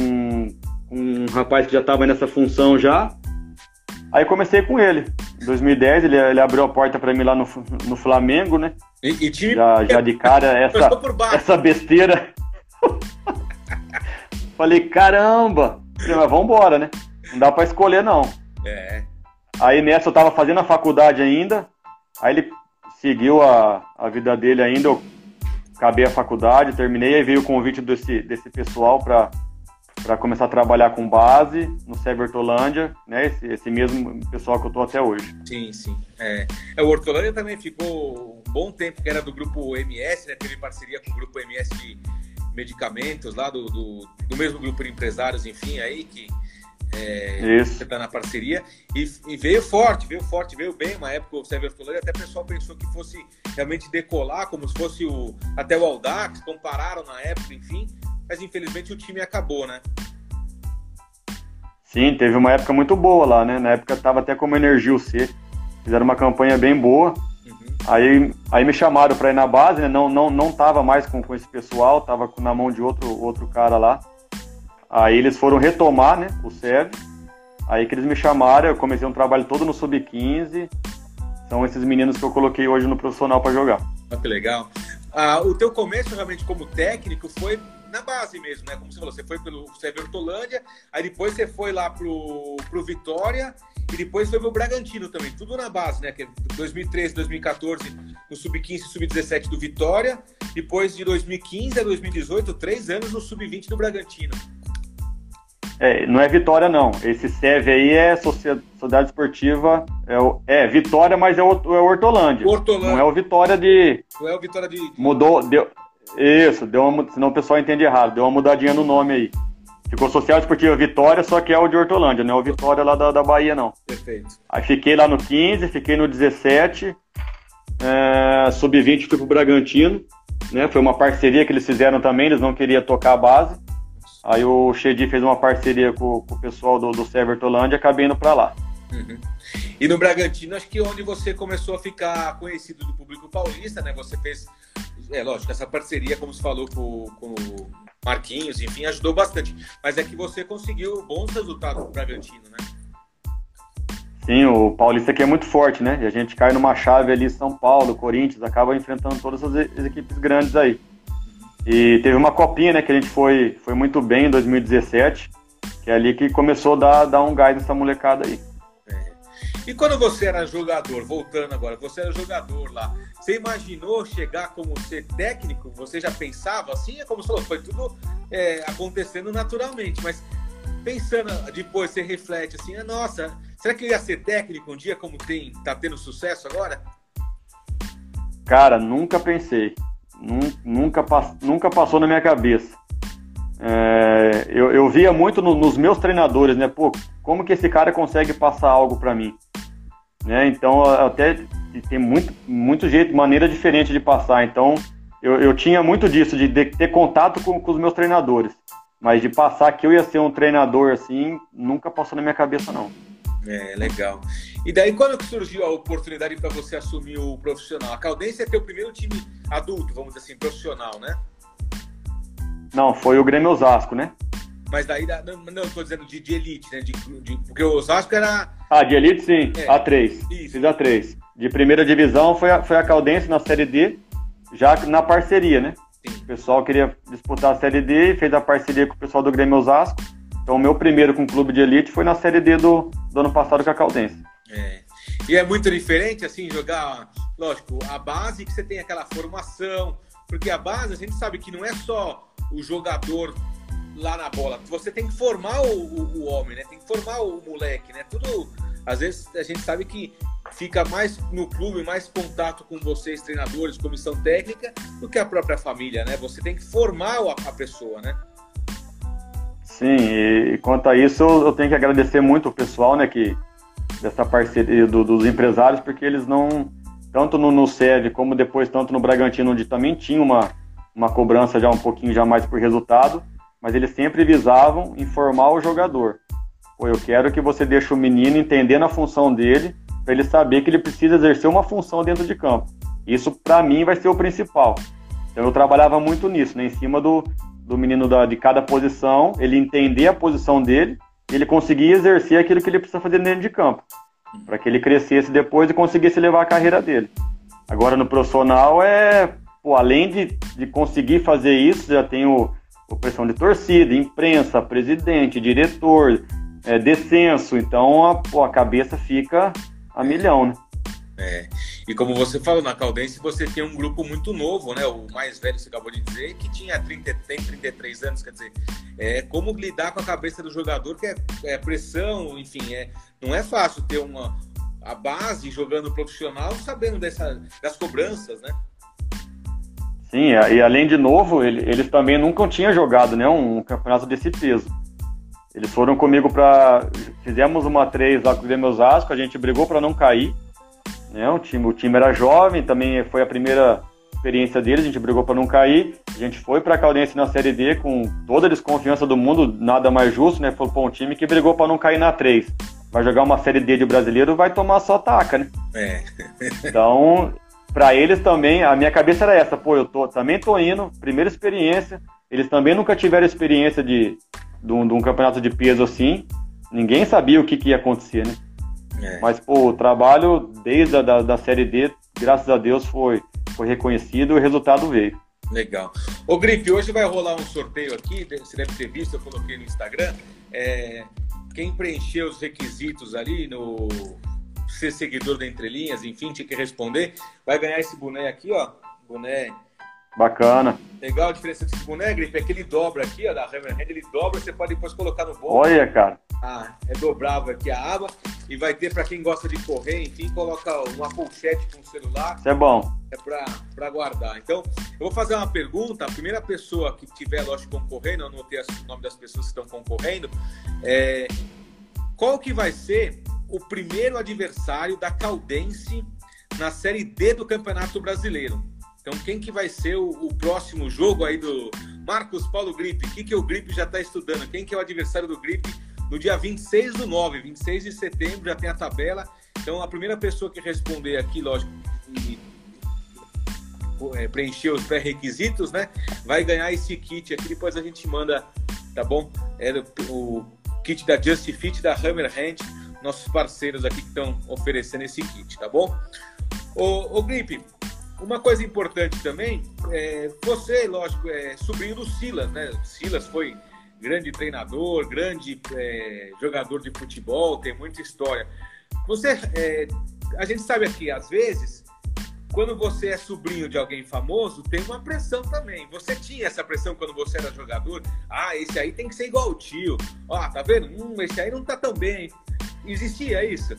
com um rapaz que já estava nessa função já. Aí comecei com ele. Em 2010, ele, ele abriu a porta para mim lá no, no Flamengo, né? E, e time... já, já de cara, essa, essa besteira. Falei, caramba! Falei, mas vambora, né? Não dá para escolher, não. É. aí nessa eu tava fazendo a faculdade ainda, aí ele seguiu a, a vida dele ainda, eu acabei a faculdade, terminei, aí veio o convite desse, desse pessoal para para começar a trabalhar com base no Severtolândia, né? Esse, esse, mesmo pessoal que eu tô até hoje. Sim, sim. É, é o Hortolândia também ficou um bom tempo que era do grupo MS, né? Teve parceria com o grupo MS de medicamentos lá do, do, do mesmo grupo de empresários, enfim, aí que é, Isso. você está na parceria e, e, veio forte, veio forte, veio bem. Uma época o Sever Flores até o pessoal pensou que fosse realmente decolar, como se fosse o até o Aldax, compararam na época, enfim mas infelizmente o time acabou, né? Sim, teve uma época muito boa lá, né? Na época tava até como Energia C. Fizeram uma campanha bem boa. Uhum. Aí, aí me chamaram para ir na base, né? Não, não, não tava mais com, com esse pessoal, tava na mão de outro, outro cara lá. Aí eles foram retomar, né? O SEV. Aí que eles me chamaram, eu comecei um trabalho todo no Sub-15. São esses meninos que eu coloquei hoje no profissional para jogar. Ah, que legal. Ah, o teu começo realmente como técnico foi na base mesmo, né? Como você falou, você foi pelo Severo Hortolândia, aí depois você foi lá pro, pro Vitória e depois foi pro Bragantino também, tudo na base, né? Que 2013, é 2014 no Sub-15 e Sub-17 do Vitória, depois de 2015 a 2018, três anos no Sub-20 do Bragantino. É, não é Vitória, não. Esse SEV aí é Sociedade Esportiva. É, o, é Vitória, mas é o, é o Hortolândia. Hortolândia. Não é o Vitória de. Não é o Vitória de. Mudou. Deu, isso, deu uma, senão o pessoal entende errado. Deu uma mudadinha no nome aí. Ficou Social Esportiva Vitória, só que é o de Hortolândia, não é o Vitória lá da, da Bahia, não. Perfeito. Aí fiquei lá no 15, fiquei no 17, é, sub-20 fui pro Bragantino, né? Foi uma parceria que eles fizeram também, eles não queriam tocar a base. Aí o Shedi fez uma parceria com, com, o pessoal do, do Server Hortolândia e acabei indo pra lá. Uhum. E no Bragantino, acho que onde você começou a ficar conhecido do público paulista, né? Você fez é lógico, essa parceria, como você falou com, com o Marquinhos, enfim, ajudou bastante. Mas é que você conseguiu bons resultados no Bragantino, né? Sim, o Paulista aqui é muito forte, né? E a gente cai numa chave ali, São Paulo, Corinthians, acaba enfrentando todas as equipes grandes aí. E teve uma copinha, né, que a gente foi, foi muito bem em 2017, que é ali que começou a dar, dar um gás nessa molecada aí. E quando você era jogador, voltando agora, você era jogador lá, você imaginou chegar como ser técnico? Você já pensava assim? É como você falou, foi tudo é, acontecendo naturalmente, mas pensando depois, você reflete assim, ah, nossa, será que eu ia ser técnico um dia como tem, tá tendo sucesso agora? Cara, nunca pensei. Nunca, nunca passou na minha cabeça. É, eu, eu, via muito no, nos meus treinadores, né? Pô, como que esse cara consegue passar algo para mim? Né? Então, até tem muito, muito jeito, maneira diferente de passar. Então, eu, eu tinha muito disso, de, de ter contato com, com, os meus treinadores. Mas de passar que eu ia ser um treinador assim, nunca passou na minha cabeça, não. É, legal. E daí, quando surgiu a oportunidade para você assumir o profissional? A Caldense é teu primeiro time adulto, vamos dizer assim, profissional, né? Não, foi o Grêmio Osasco, né? Mas daí, não, não tô dizendo de, de elite, né? De, de, porque o Osasco era. Ah, de elite sim, é, A3. Isso. Fiz A3. De primeira divisão foi a, foi a Caldense na Série D, já na parceria, né? Sim. O pessoal queria disputar a Série D e fez a parceria com o pessoal do Grêmio Osasco. Então, o meu primeiro com o clube de elite foi na Série D do, do ano passado com a Caldense. É. E é muito diferente, assim, jogar, lógico, a base que você tem aquela formação, porque a base a gente sabe que não é só o jogador lá na bola. Você tem que formar o, o, o, homem, né? Tem que formar o moleque, né? Tudo. Às vezes a gente sabe que fica mais no clube, mais contato com vocês, treinadores, comissão técnica, do que a própria família, né? Você tem que formar a, a pessoa, né? Sim, e quanto a isso, eu tenho que agradecer muito o pessoal, né, que dessa parceria do, dos empresários, porque eles não, tanto no, no SEV como depois tanto no Bragantino, onde também tinha uma, uma cobrança já um pouquinho já mais por resultado, mas eles sempre visavam informar o jogador. Pô, eu quero que você deixe o menino entendendo a função dele, para ele saber que ele precisa exercer uma função dentro de campo. Isso, para mim, vai ser o principal. Então, eu trabalhava muito nisso, né, em cima do, do menino da, de cada posição, ele entender a posição dele, ele conseguir exercer aquilo que ele precisa fazer dentro de campo, para que ele crescesse depois e conseguisse levar a carreira dele. Agora, no profissional, é, pô, além de, de conseguir fazer isso, já tem o opressão de torcida, imprensa, presidente, diretor, é, descenso, então a, pô, a cabeça fica a milhão, né? É. E como você falou, na Caldense você tem um grupo muito novo, né? O mais velho, você acabou de dizer, que tinha 30, tem 33 anos, quer dizer, é como lidar com a cabeça do jogador, que é, é pressão, enfim, é, não é fácil ter uma a base jogando profissional sabendo dessa, das cobranças, né? Sim, e além de novo, ele, eles também nunca tinham jogado né, um campeonato desse peso. Eles foram comigo para. Fizemos uma 3 lá com o Grêmio Osasco, a gente brigou para não cair. Né? O, time, o time era jovem, também foi a primeira experiência deles, a gente brigou para não cair. A gente foi para a Caldense na Série D com toda a desconfiança do mundo, nada mais justo, né? Foi um time que brigou para não cair na 3. Vai jogar uma Série D de brasileiro, vai tomar só taca, né? É. então, para eles também, a minha cabeça era essa, pô, eu tô, também tô indo, primeira experiência. Eles também nunca tiveram experiência de, de, um, de um campeonato de peso assim. Ninguém sabia o que, que ia acontecer, né? É. Mas, pô, o trabalho desde a da, da Série D, graças a Deus, foi, foi reconhecido e o resultado veio. Legal. Ô, Gripe, hoje vai rolar um sorteio aqui, você deve ter visto, eu coloquei no Instagram. É, quem preencheu os requisitos ali no ser seguidor da Entrelinhas, enfim, tinha que responder, vai ganhar esse boné aqui, ó. Boné. Bacana. Legal a diferença desse boné, Gripe, é que ele dobra aqui, ó, da Hammerhead, ele dobra, você pode depois colocar no bolso. Olha, cara. Ah, é dobrável aqui a aba e vai ter para quem gosta de correr, enfim, coloca uma pochete com o celular. Isso é bom. É para guardar. Então, eu vou fazer uma pergunta. A primeira pessoa que tiver, lógico, concorrendo, eu anotei o nome das pessoas que estão concorrendo, é, qual que vai ser o primeiro adversário da Caldense na Série D do Campeonato Brasileiro. Então, quem que vai ser o, o próximo jogo aí do Marcos Paulo Gripe? O que, que o Gripe já está estudando? Quem que é o adversário do Gripe no dia 26 do 9, 26 de setembro, já tem a tabela. Então, a primeira pessoa que responder aqui, lógico, e, é, preencher os pré-requisitos, né? Vai ganhar esse kit aqui, depois a gente manda, tá bom? É o, o kit da Just Fit da Hammer Hand nossos parceiros aqui que estão oferecendo esse kit, tá bom? Ô, ô Gripe, uma coisa importante também, é, você, lógico, é sobrinho do Silas, né? Silas foi grande treinador, grande é, jogador de futebol, tem muita história. Você, é, a gente sabe aqui, às vezes, quando você é sobrinho de alguém famoso, tem uma pressão também. Você tinha essa pressão quando você era jogador? Ah, esse aí tem que ser igual o tio. Ó, tá vendo? Hum, esse aí não tá tão bem. Existia isso?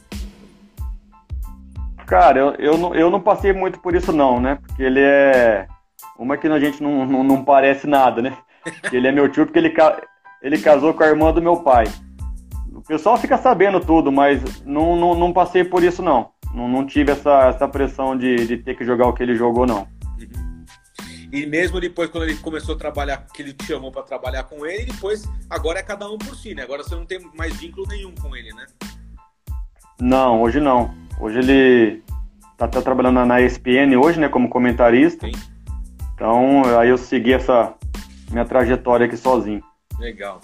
Cara, eu, eu, não, eu não passei muito por isso não, né? Porque ele é... Uma que a gente não, não, não parece nada, né? Ele é meu tio porque ele, ele casou com a irmã do meu pai. O pessoal fica sabendo tudo, mas não, não, não passei por isso não. Não, não tive essa, essa pressão de, de ter que jogar o que ele jogou, não. E mesmo depois, quando ele começou a trabalhar, que ele te chamou para trabalhar com ele, depois, agora é cada um por si, né? Agora você não tem mais vínculo nenhum com ele, né? Não, hoje não. Hoje ele tá, tá trabalhando na ESPN hoje, né, como comentarista. Sim. Então, aí eu segui essa minha trajetória aqui sozinho. Legal.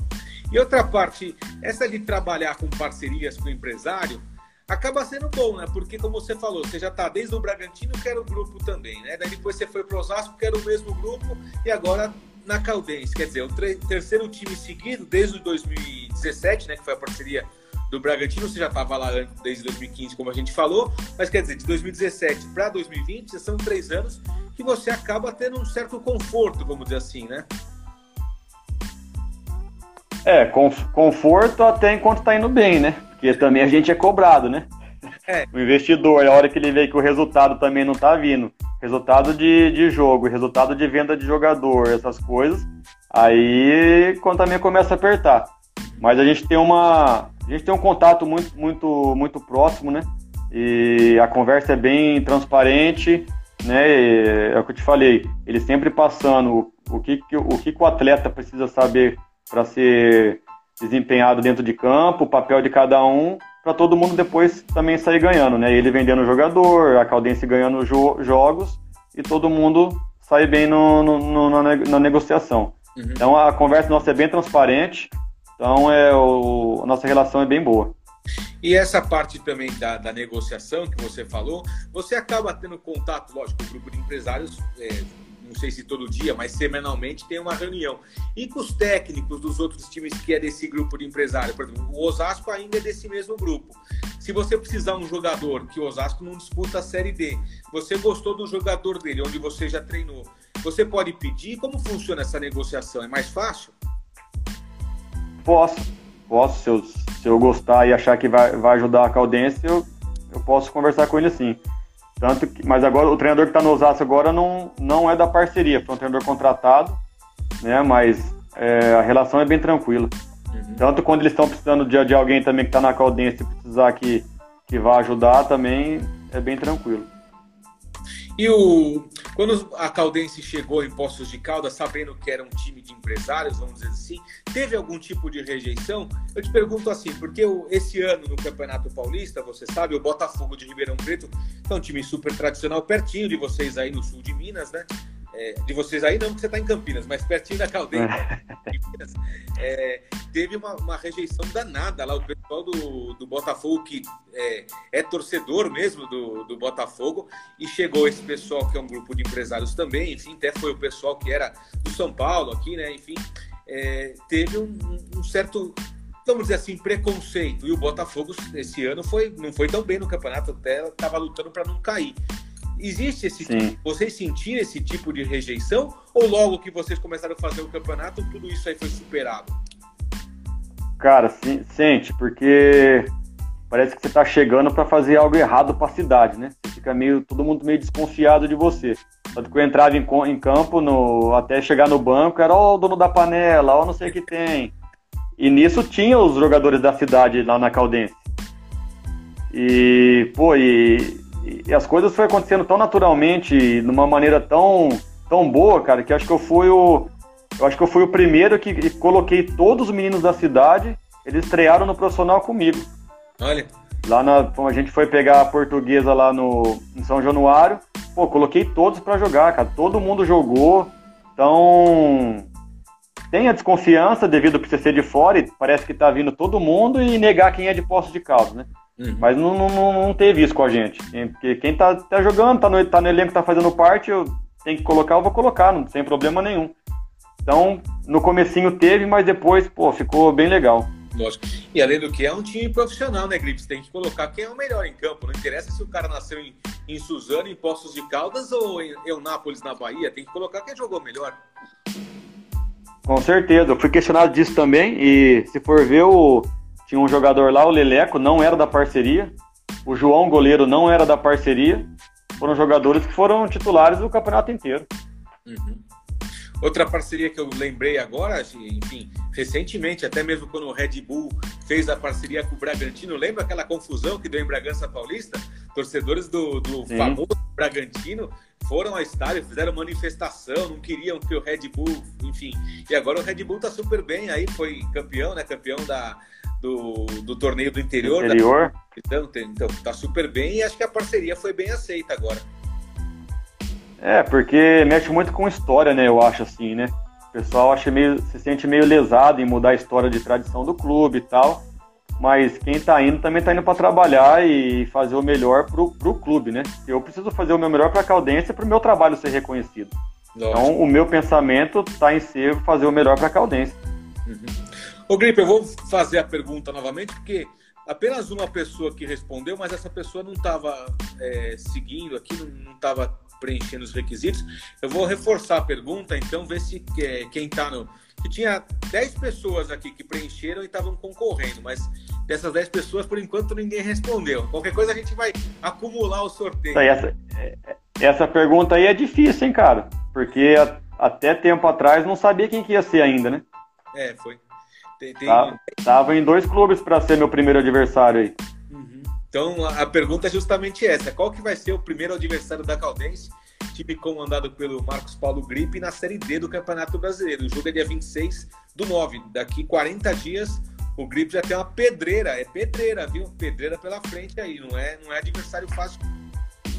E outra parte, essa de trabalhar com parcerias com empresário, acaba sendo bom, né? Porque, como você falou, você já tá desde o Bragantino, que era o grupo também, né? Daí depois você foi para o Osasco, que era o mesmo grupo, e agora na Caldense. Quer dizer, o terceiro time seguido desde o 2017, né? Que foi a parceria do Bragantino, você já estava lá desde 2015, como a gente falou, mas quer dizer, de 2017 para 2020, são três anos que você acaba tendo um certo conforto, vamos dizer assim, né? É, conforto até enquanto está indo bem, né? Porque também a gente é cobrado, né? É. O investidor, a hora que ele vê que o resultado também não está vindo, resultado de, de jogo, resultado de venda de jogador, essas coisas, aí quando também começa a apertar. Mas a gente tem uma, a gente tem um contato muito, muito, muito próximo, né? E a conversa é bem transparente, né? E é o que eu te falei, ele sempre passando o, o que, o que o atleta precisa saber para ser desempenhado dentro de campo, o papel de cada um, para todo mundo depois também sair ganhando, né? Ele vendendo o jogador, a Caldense ganhando jo jogos e todo mundo sair bem no, no, no na, na, negociação. Uhum. Então a conversa nossa é bem transparente, então, é, o, a nossa relação é bem boa. E essa parte também da, da, negociação que você falou, você acaba tendo contato, lógico, com o grupo de empresários, é, não sei se todo dia, mas semanalmente tem uma reunião. E com os técnicos dos outros times que é desse grupo de empresário, por exemplo, o Osasco ainda é desse mesmo grupo. Se você precisar um jogador, que o Osasco não disputa a Série D, você gostou do jogador dele, onde você já treinou, você pode pedir? Como funciona essa negociação? É mais fácil? Posso, posso. Se eu, se eu gostar e achar que vai, vai ajudar a Caldense, eu, eu posso conversar com ele sim. Tanto que, mas agora o treinador que está no Osasco agora não, não é da parceria, foi um treinador contratado, né? Mas é, a relação é bem tranquila. Uhum. Tanto quando eles estão precisando de, de alguém também que está na Caldense e precisar que, que vá ajudar, também é bem tranquilo. E o, quando a Caldense chegou em Poços de Caldas, sabendo que era um time de empresários, vamos dizer assim, teve algum tipo de rejeição? Eu te pergunto assim, porque esse ano no Campeonato Paulista, você sabe, o Botafogo de Ribeirão Preto é um time super tradicional, pertinho de vocês aí no sul de Minas, né? É, de vocês aí não, porque você está em Campinas, mas pertinho da Caldeira, é, teve uma, uma, rejeição danada lá. O pessoal do, do Botafogo, que é, é torcedor mesmo do, do, Botafogo, e chegou esse pessoal que é um grupo de empresários também, enfim, até foi o pessoal que era do São Paulo aqui, né? Enfim, é, teve um, um certo vamos dizer assim, preconceito. E o Botafogo esse ano foi, não foi tão bem no campeonato, até estava lutando para não cair. Existe esse tipo, vocês sentiram esse tipo de rejeição ou logo que vocês começaram a fazer o campeonato, tudo isso aí foi superado? Cara, sim, sente, porque parece que você está chegando para fazer algo errado para a cidade, né? Você fica meio todo mundo meio desconfiado de você. Tanto que eu entrava em, em campo no, até chegar no banco, era ó, o dono da panela, ó, não sei o que tem. E nisso tinha os jogadores da cidade lá na Caldense. E, pô, e e as coisas foram acontecendo tão naturalmente, de uma maneira tão, tão boa, cara, que acho que eu fui o. Eu acho que eu fui o primeiro que coloquei todos os meninos da cidade, eles estrearam no profissional comigo. Olha. Lá na, quando a gente foi pegar a portuguesa lá no, em São Januário, pô, coloquei todos para jogar, cara. Todo mundo jogou. Então, tem a desconfiança devido a você ser de fora e parece que tá vindo todo mundo e negar quem é de posto de caldo, né? Uhum. Mas não, não, não, teve isso com a gente. Porque quem tá, tá jogando, tá no, tá no elenco, tá fazendo parte, eu tenho que colocar, eu vou colocar, não, sem problema nenhum. Então, no comecinho teve, mas depois, pô, ficou bem legal. Lógico. E além do que, é um time profissional, né, Grips? Tem que colocar quem é o melhor em campo. Não interessa se o cara nasceu em, em Suzano, em Poços de Caldas ou em Eunápolis, na Bahia. Tem que colocar quem jogou melhor. Com certeza. Eu fui questionado disso também. E se for ver o tinha um jogador lá, o Leleco, não era da parceria. O João Goleiro não era da parceria. Foram jogadores que foram titulares do campeonato inteiro. Uhum. Outra parceria que eu lembrei agora, enfim, recentemente, até mesmo quando o Red Bull fez a parceria com o Bragantino, lembra aquela confusão que deu em Bragança Paulista? Torcedores do, do famoso Bragantino foram ao estádio, fizeram manifestação, não queriam que o Red Bull, enfim. E agora o Red Bull tá super bem aí, foi campeão, né? Campeão da, do, do torneio do interior. interior. Da... Então, então, tá super bem e acho que a parceria foi bem aceita agora. É, porque mexe muito com história, né? Eu acho assim, né? O pessoal acha meio, se sente meio lesado em mudar a história de tradição do clube e tal. Mas quem tá indo também tá indo para trabalhar e fazer o melhor pro, pro clube, né? Eu preciso fazer o meu melhor para a Caldense para o meu trabalho ser reconhecido. Lógico. Então, o meu pensamento tá em ser fazer o melhor para a Caldense. Uhum. Ô, Gripe, eu vou fazer a pergunta novamente, porque apenas uma pessoa que respondeu, mas essa pessoa não estava é, seguindo aqui, não estava preenchendo os requisitos. Eu vou reforçar a pergunta, então, ver se é, quem está no. Que tinha 10 pessoas aqui que preencheram e estavam concorrendo, mas dessas 10 pessoas, por enquanto, ninguém respondeu. Qualquer coisa a gente vai acumular o sorteio. Essa, essa pergunta aí é difícil, hein, cara? Porque até tempo atrás não sabia quem que ia ser ainda, né? É, foi. Tem, tem... Tá, tava em dois clubes para ser meu primeiro adversário aí. Então a pergunta é justamente essa: qual que vai ser o primeiro adversário da Caldense? Time comandado pelo Marcos Paulo Gripe na Série D do Campeonato Brasileiro. O jogo é dia 26 do 9. Daqui 40 dias o Gripe já tem uma pedreira. É pedreira, viu? Pedreira pela frente aí. Não é, não é adversário fácil.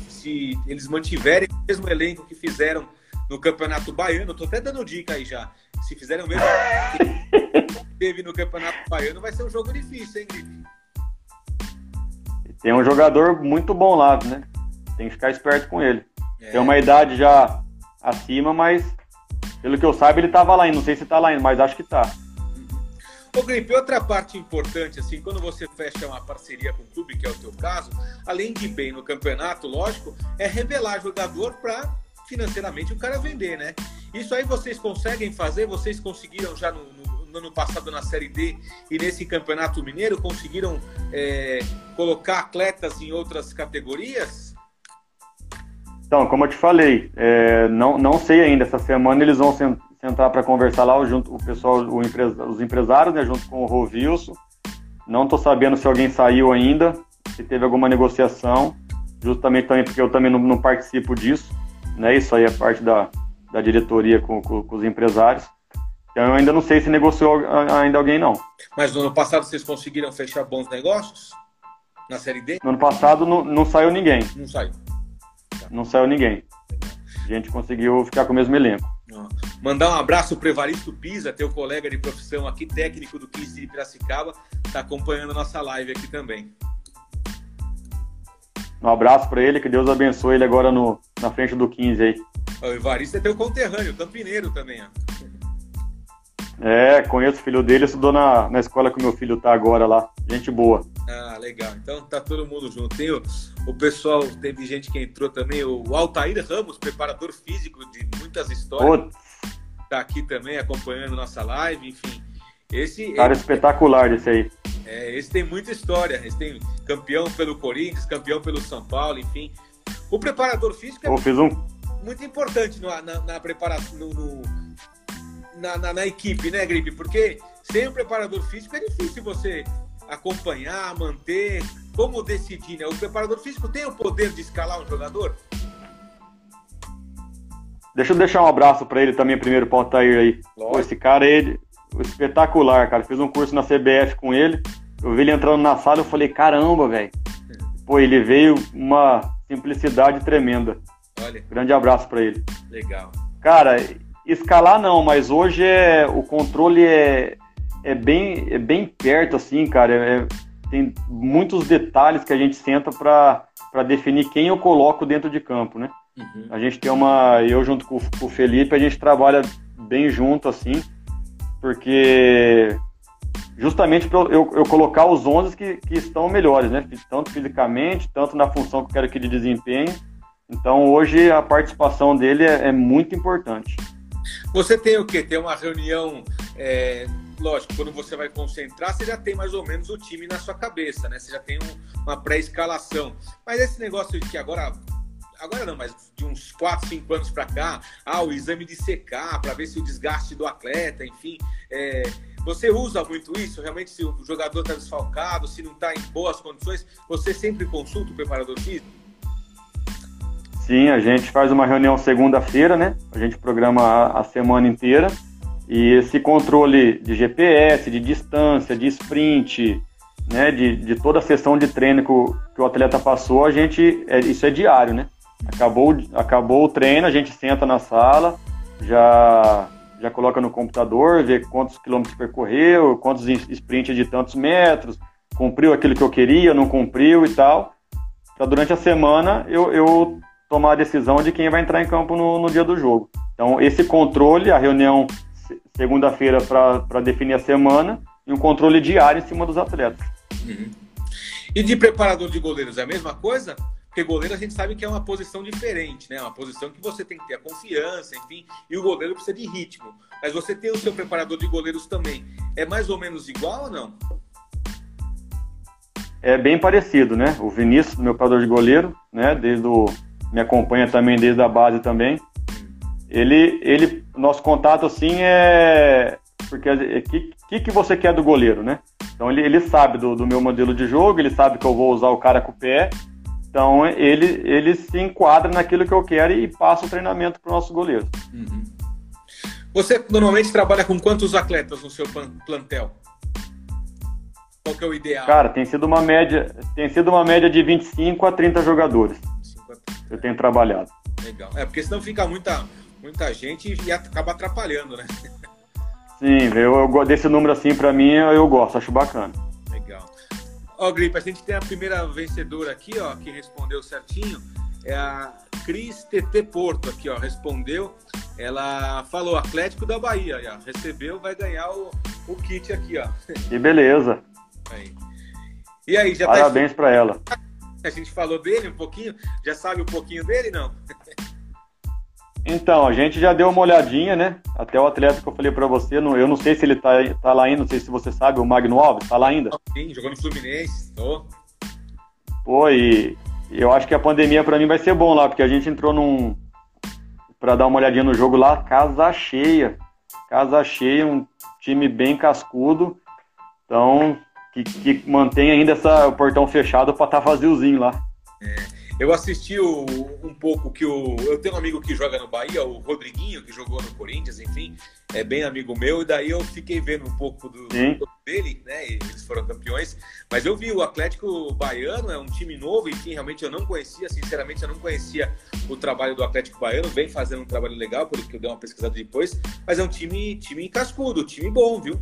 Se eles mantiverem o mesmo elenco que fizeram no Campeonato Baiano, tô até dando dica aí já. Se fizerem o mesmo teve no Campeonato Baiano, vai ser um jogo difícil, hein, Gripe? Tem um jogador muito bom lá, né? Tem que ficar esperto com ele. É. Tem uma idade já acima, mas pelo que eu saiba ele estava lá ainda. Não sei se está lá ainda, mas acho que está. Ô, Gripe, outra parte importante, assim, quando você fecha uma parceria com o clube, que é o teu caso, além de bem no campeonato, lógico, é revelar jogador para financeiramente o cara vender, né? Isso aí vocês conseguem fazer? Vocês conseguiram já no, no, no ano passado na Série D e nesse Campeonato Mineiro conseguiram é, colocar atletas em outras categorias? Então, como eu te falei, é, não, não sei ainda. Essa semana eles vão sentar para conversar lá, junto, o pessoal, o empresa, os empresários, né, junto com o Rovilson. Não estou sabendo se alguém saiu ainda, se teve alguma negociação, justamente também porque eu também não, não participo disso. Né, isso aí é parte da, da diretoria com, com, com, os empresários. Então eu ainda não sei se negociou ainda alguém não. Mas no ano passado vocês conseguiram fechar bons negócios? Na Série D? No ano passado não, não saiu ninguém. Não saiu. Não saiu ninguém. A gente conseguiu ficar com o mesmo elenco. Mandar um abraço para Evaristo Pisa, teu colega de profissão aqui, técnico do 15 de Piracicaba, está acompanhando a nossa live aqui também. Um abraço para ele, que Deus abençoe ele agora no, na frente do 15 aí. O Evaristo é teu conterrâneo, campineiro também, ó. É, conheço o filho dele, estudou na, na escola que o meu filho tá agora lá. Gente boa. Ah, legal. Então tá todo mundo junto. Tem o, o pessoal, teve gente que entrou também, o Altair Ramos, preparador físico de muitas histórias. Putz. Tá aqui também acompanhando nossa live, enfim. Esse cara espetacular esse aí. É, esse tem muita história. Esse tem campeão pelo Corinthians, campeão pelo São Paulo, enfim. O preparador físico é Eu fiz um... muito importante na, na, na preparação, no, no na, na, na, equipe, né, Gripe? Porque sem o preparador físico é difícil você acompanhar, manter. Como decidir, né? O preparador físico tem o poder de escalar um jogador? Deixa eu deixar um abraço para ele também, primeiro, para o Altair aí. Pô, esse cara, ele, espetacular, cara. Fiz um curso na CBF com ele. Eu vi ele entrando na sala, eu falei, caramba, velho. Pô, ele veio uma simplicidade tremenda. Olha. Grande abraço para ele. Legal. Cara, Escalar não, mas hoje é, o controle é, é, bem, é bem perto, assim, cara. É, tem muitos detalhes que a gente senta para definir quem eu coloco dentro de campo, né? Uhum. A gente tem uma. Eu junto com, com o Felipe, a gente trabalha bem junto, assim, porque justamente para eu, eu, colocar os 11 que, que estão melhores, né? Tanto fisicamente, tanto na função que eu quero que ele desempenhe. Então hoje a participação dele é, é muito importante. Você tem o quê? Tem uma reunião, é, lógico, quando você vai concentrar, você já tem mais ou menos o time na sua cabeça, né? Você já tem um, uma pré-escalação. Mas esse negócio de que agora agora não, mas de uns 4, 5 anos para cá, ah, o exame de secar para ver se o desgaste do atleta, enfim, é, você usa muito isso? Realmente, se o jogador está desfalcado, se não está em boas condições, você sempre consulta o preparador físico? Sim, a gente faz uma reunião segunda-feira, né? A gente programa a, a, semana inteira e esse controle de GPS, de distância, de sprint, né? De, de toda a sessão de treino que o, que o atleta passou, a gente é, isso é diário, né? Acabou, acabou o treino, a gente senta na sala, já já coloca no computador, vê quantos quilômetros percorreu, quantos sprints de tantos metros, cumpriu aquilo que eu queria, não cumpriu e tal. Então, durante a semana eu, eu tomar a decisão de quem vai entrar em campo no, no dia do jogo. Então, esse controle, a reunião segunda-feira para definir a semana e um controle diário em cima dos atletas. Uhum. E de preparador de goleiros, é a mesma coisa? Porque goleiro a gente sabe que é uma posição diferente, né? Uma posição que você tem que ter a confiança, enfim, e o goleiro precisa de ritmo. Mas você tem o seu preparador de goleiros também. É mais ou menos igual ou não? É bem parecido, né? O Vinícius, meu preparador de goleiro, né? Desde o me acompanha também desde a base também. Ele, ele, nosso contato assim é porque o é, que, que, que você quer do goleiro, né? Então ele, ele sabe do, do meu modelo de jogo, ele sabe que eu vou usar o cara com o pé, então ele, ele se enquadra naquilo que eu quero e passa o treinamento para o nosso goleiro. Uhum. Você normalmente trabalha com quantos atletas no seu plantel? Qual que é o ideal? Cara, tem sido uma média, tem sido uma média de 25 a 30 jogadores eu tenho trabalhado. Legal. É, porque senão fica muita, muita gente e acaba atrapalhando, né? Sim, eu, eu desse número assim, para mim, eu, gosto, acho bacana. Legal. Ó, Gripe, a gente tem a primeira vencedora aqui, ó, que respondeu certinho. É a Cris TT Porto aqui, ó, respondeu. Ela falou Atlético da Bahia, já. recebeu, vai ganhar o, o kit aqui, ó. Que beleza. Aí. E aí, já tá Parabéns tá... para ela. A gente falou dele um pouquinho, já sabe um pouquinho dele, não? Então, a gente já deu uma olhadinha, né? Até o atleta que eu falei para você, eu não sei se ele tá, tá lá ainda, não sei se você sabe, o Magno Alves, tá lá ainda? Sim, jogou no Fluminense, tô. Pô, e eu acho que a pandemia para mim vai ser bom lá, porque a gente entrou num. para dar uma olhadinha no jogo lá, casa cheia. Casa cheia, um time bem cascudo. Então, que, que mantém ainda essa, o portão fechado para estar tá vaziozinho lá. É. Eu assisti o, um pouco que o. Eu tenho um amigo que joga no Bahia, o Rodriguinho, que jogou no Corinthians, enfim, é bem amigo meu, e daí eu fiquei vendo um pouco do, do dele, né? Eles foram campeões. Mas eu vi o Atlético Baiano, é um time novo, enfim, realmente eu não conhecia, sinceramente, eu não conhecia o trabalho do Atlético Baiano, vem fazendo um trabalho legal, pelo que eu dei uma pesquisada depois, mas é um time, time cascudo, time bom, viu?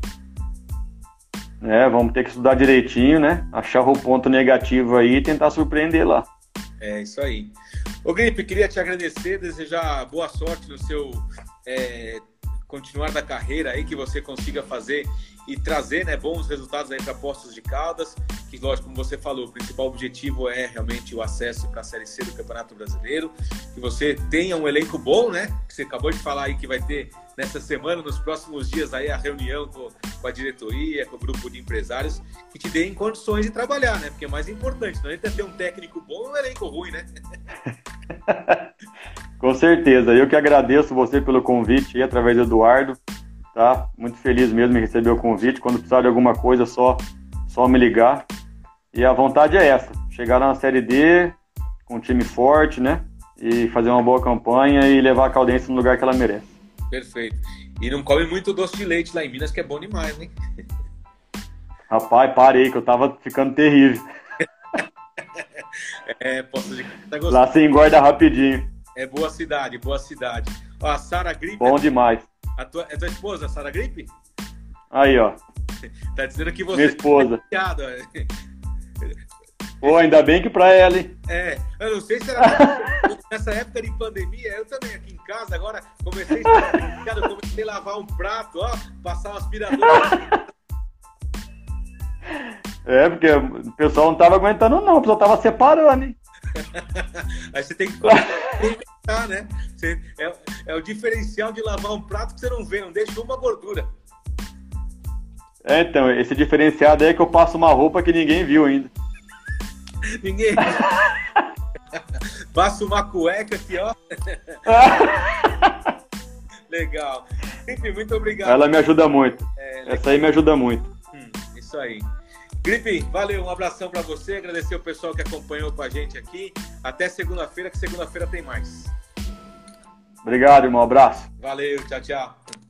É, vamos ter que estudar direitinho, né? Achar o ponto negativo aí e tentar surpreender lá. É isso aí. Ô Gripe, queria te agradecer, desejar boa sorte no seu é, continuar da carreira aí, que você consiga fazer e trazer né, bons resultados para Postos de Caldas, que lógico, como você falou, o principal objetivo é realmente o acesso para a Série C do Campeonato Brasileiro, que você tenha um elenco bom, né? Que você acabou de falar aí que vai ter nessa semana, nos próximos dias aí a reunião com, com a diretoria, com o grupo de empresários, que te deem condições de trabalhar, né? Porque é mais importante, não é ter um técnico bom e um elenco ruim, né? com certeza. Eu que agradeço você pelo convite aí, através do Eduardo tá? Muito feliz mesmo em receber o convite. Quando precisar de alguma coisa, só só me ligar. E a vontade é essa: chegar na Série D com um time forte, né? E fazer uma boa campanha e levar a Caldense no lugar que ela merece. Perfeito. E não come muito doce de leite lá em Minas, que é bom demais, hein? Rapaz, parei, que eu tava ficando terrível. é, posso dizer que tá Lá se engorda rapidinho. É boa cidade, boa cidade. Ó, a Sara Gripe. Bom demais. A tua, é tua esposa, Sara Gripe? Aí, ó. tá dizendo que você. Minha esposa. É Pô, ainda bem que pra ela, hein? É, eu não sei se era nessa época de pandemia, eu também aqui em casa, agora comecei a, comecei a lavar um prato, ó, passar um aspirador. É, porque o pessoal não tava aguentando, não, o pessoal tava separando, hein? Aí você tem que tá, né? Você, é, é, o diferencial de lavar um prato que você não vê, não deixa uma gordura. É, então, esse diferenciado aí é que eu passo uma roupa que ninguém viu ainda. ninguém Passo uma cueca aqui, ó. Legal. Enfim, muito obrigado. Ela me ajuda muito. É, Essa aí me ajuda muito. Hum, isso aí. Gripe, valeu, um abração para você, agradecer o pessoal que acompanhou com a gente aqui. Até segunda-feira, que segunda-feira tem mais. Obrigado, irmão. Um abraço. Valeu, tchau, tchau.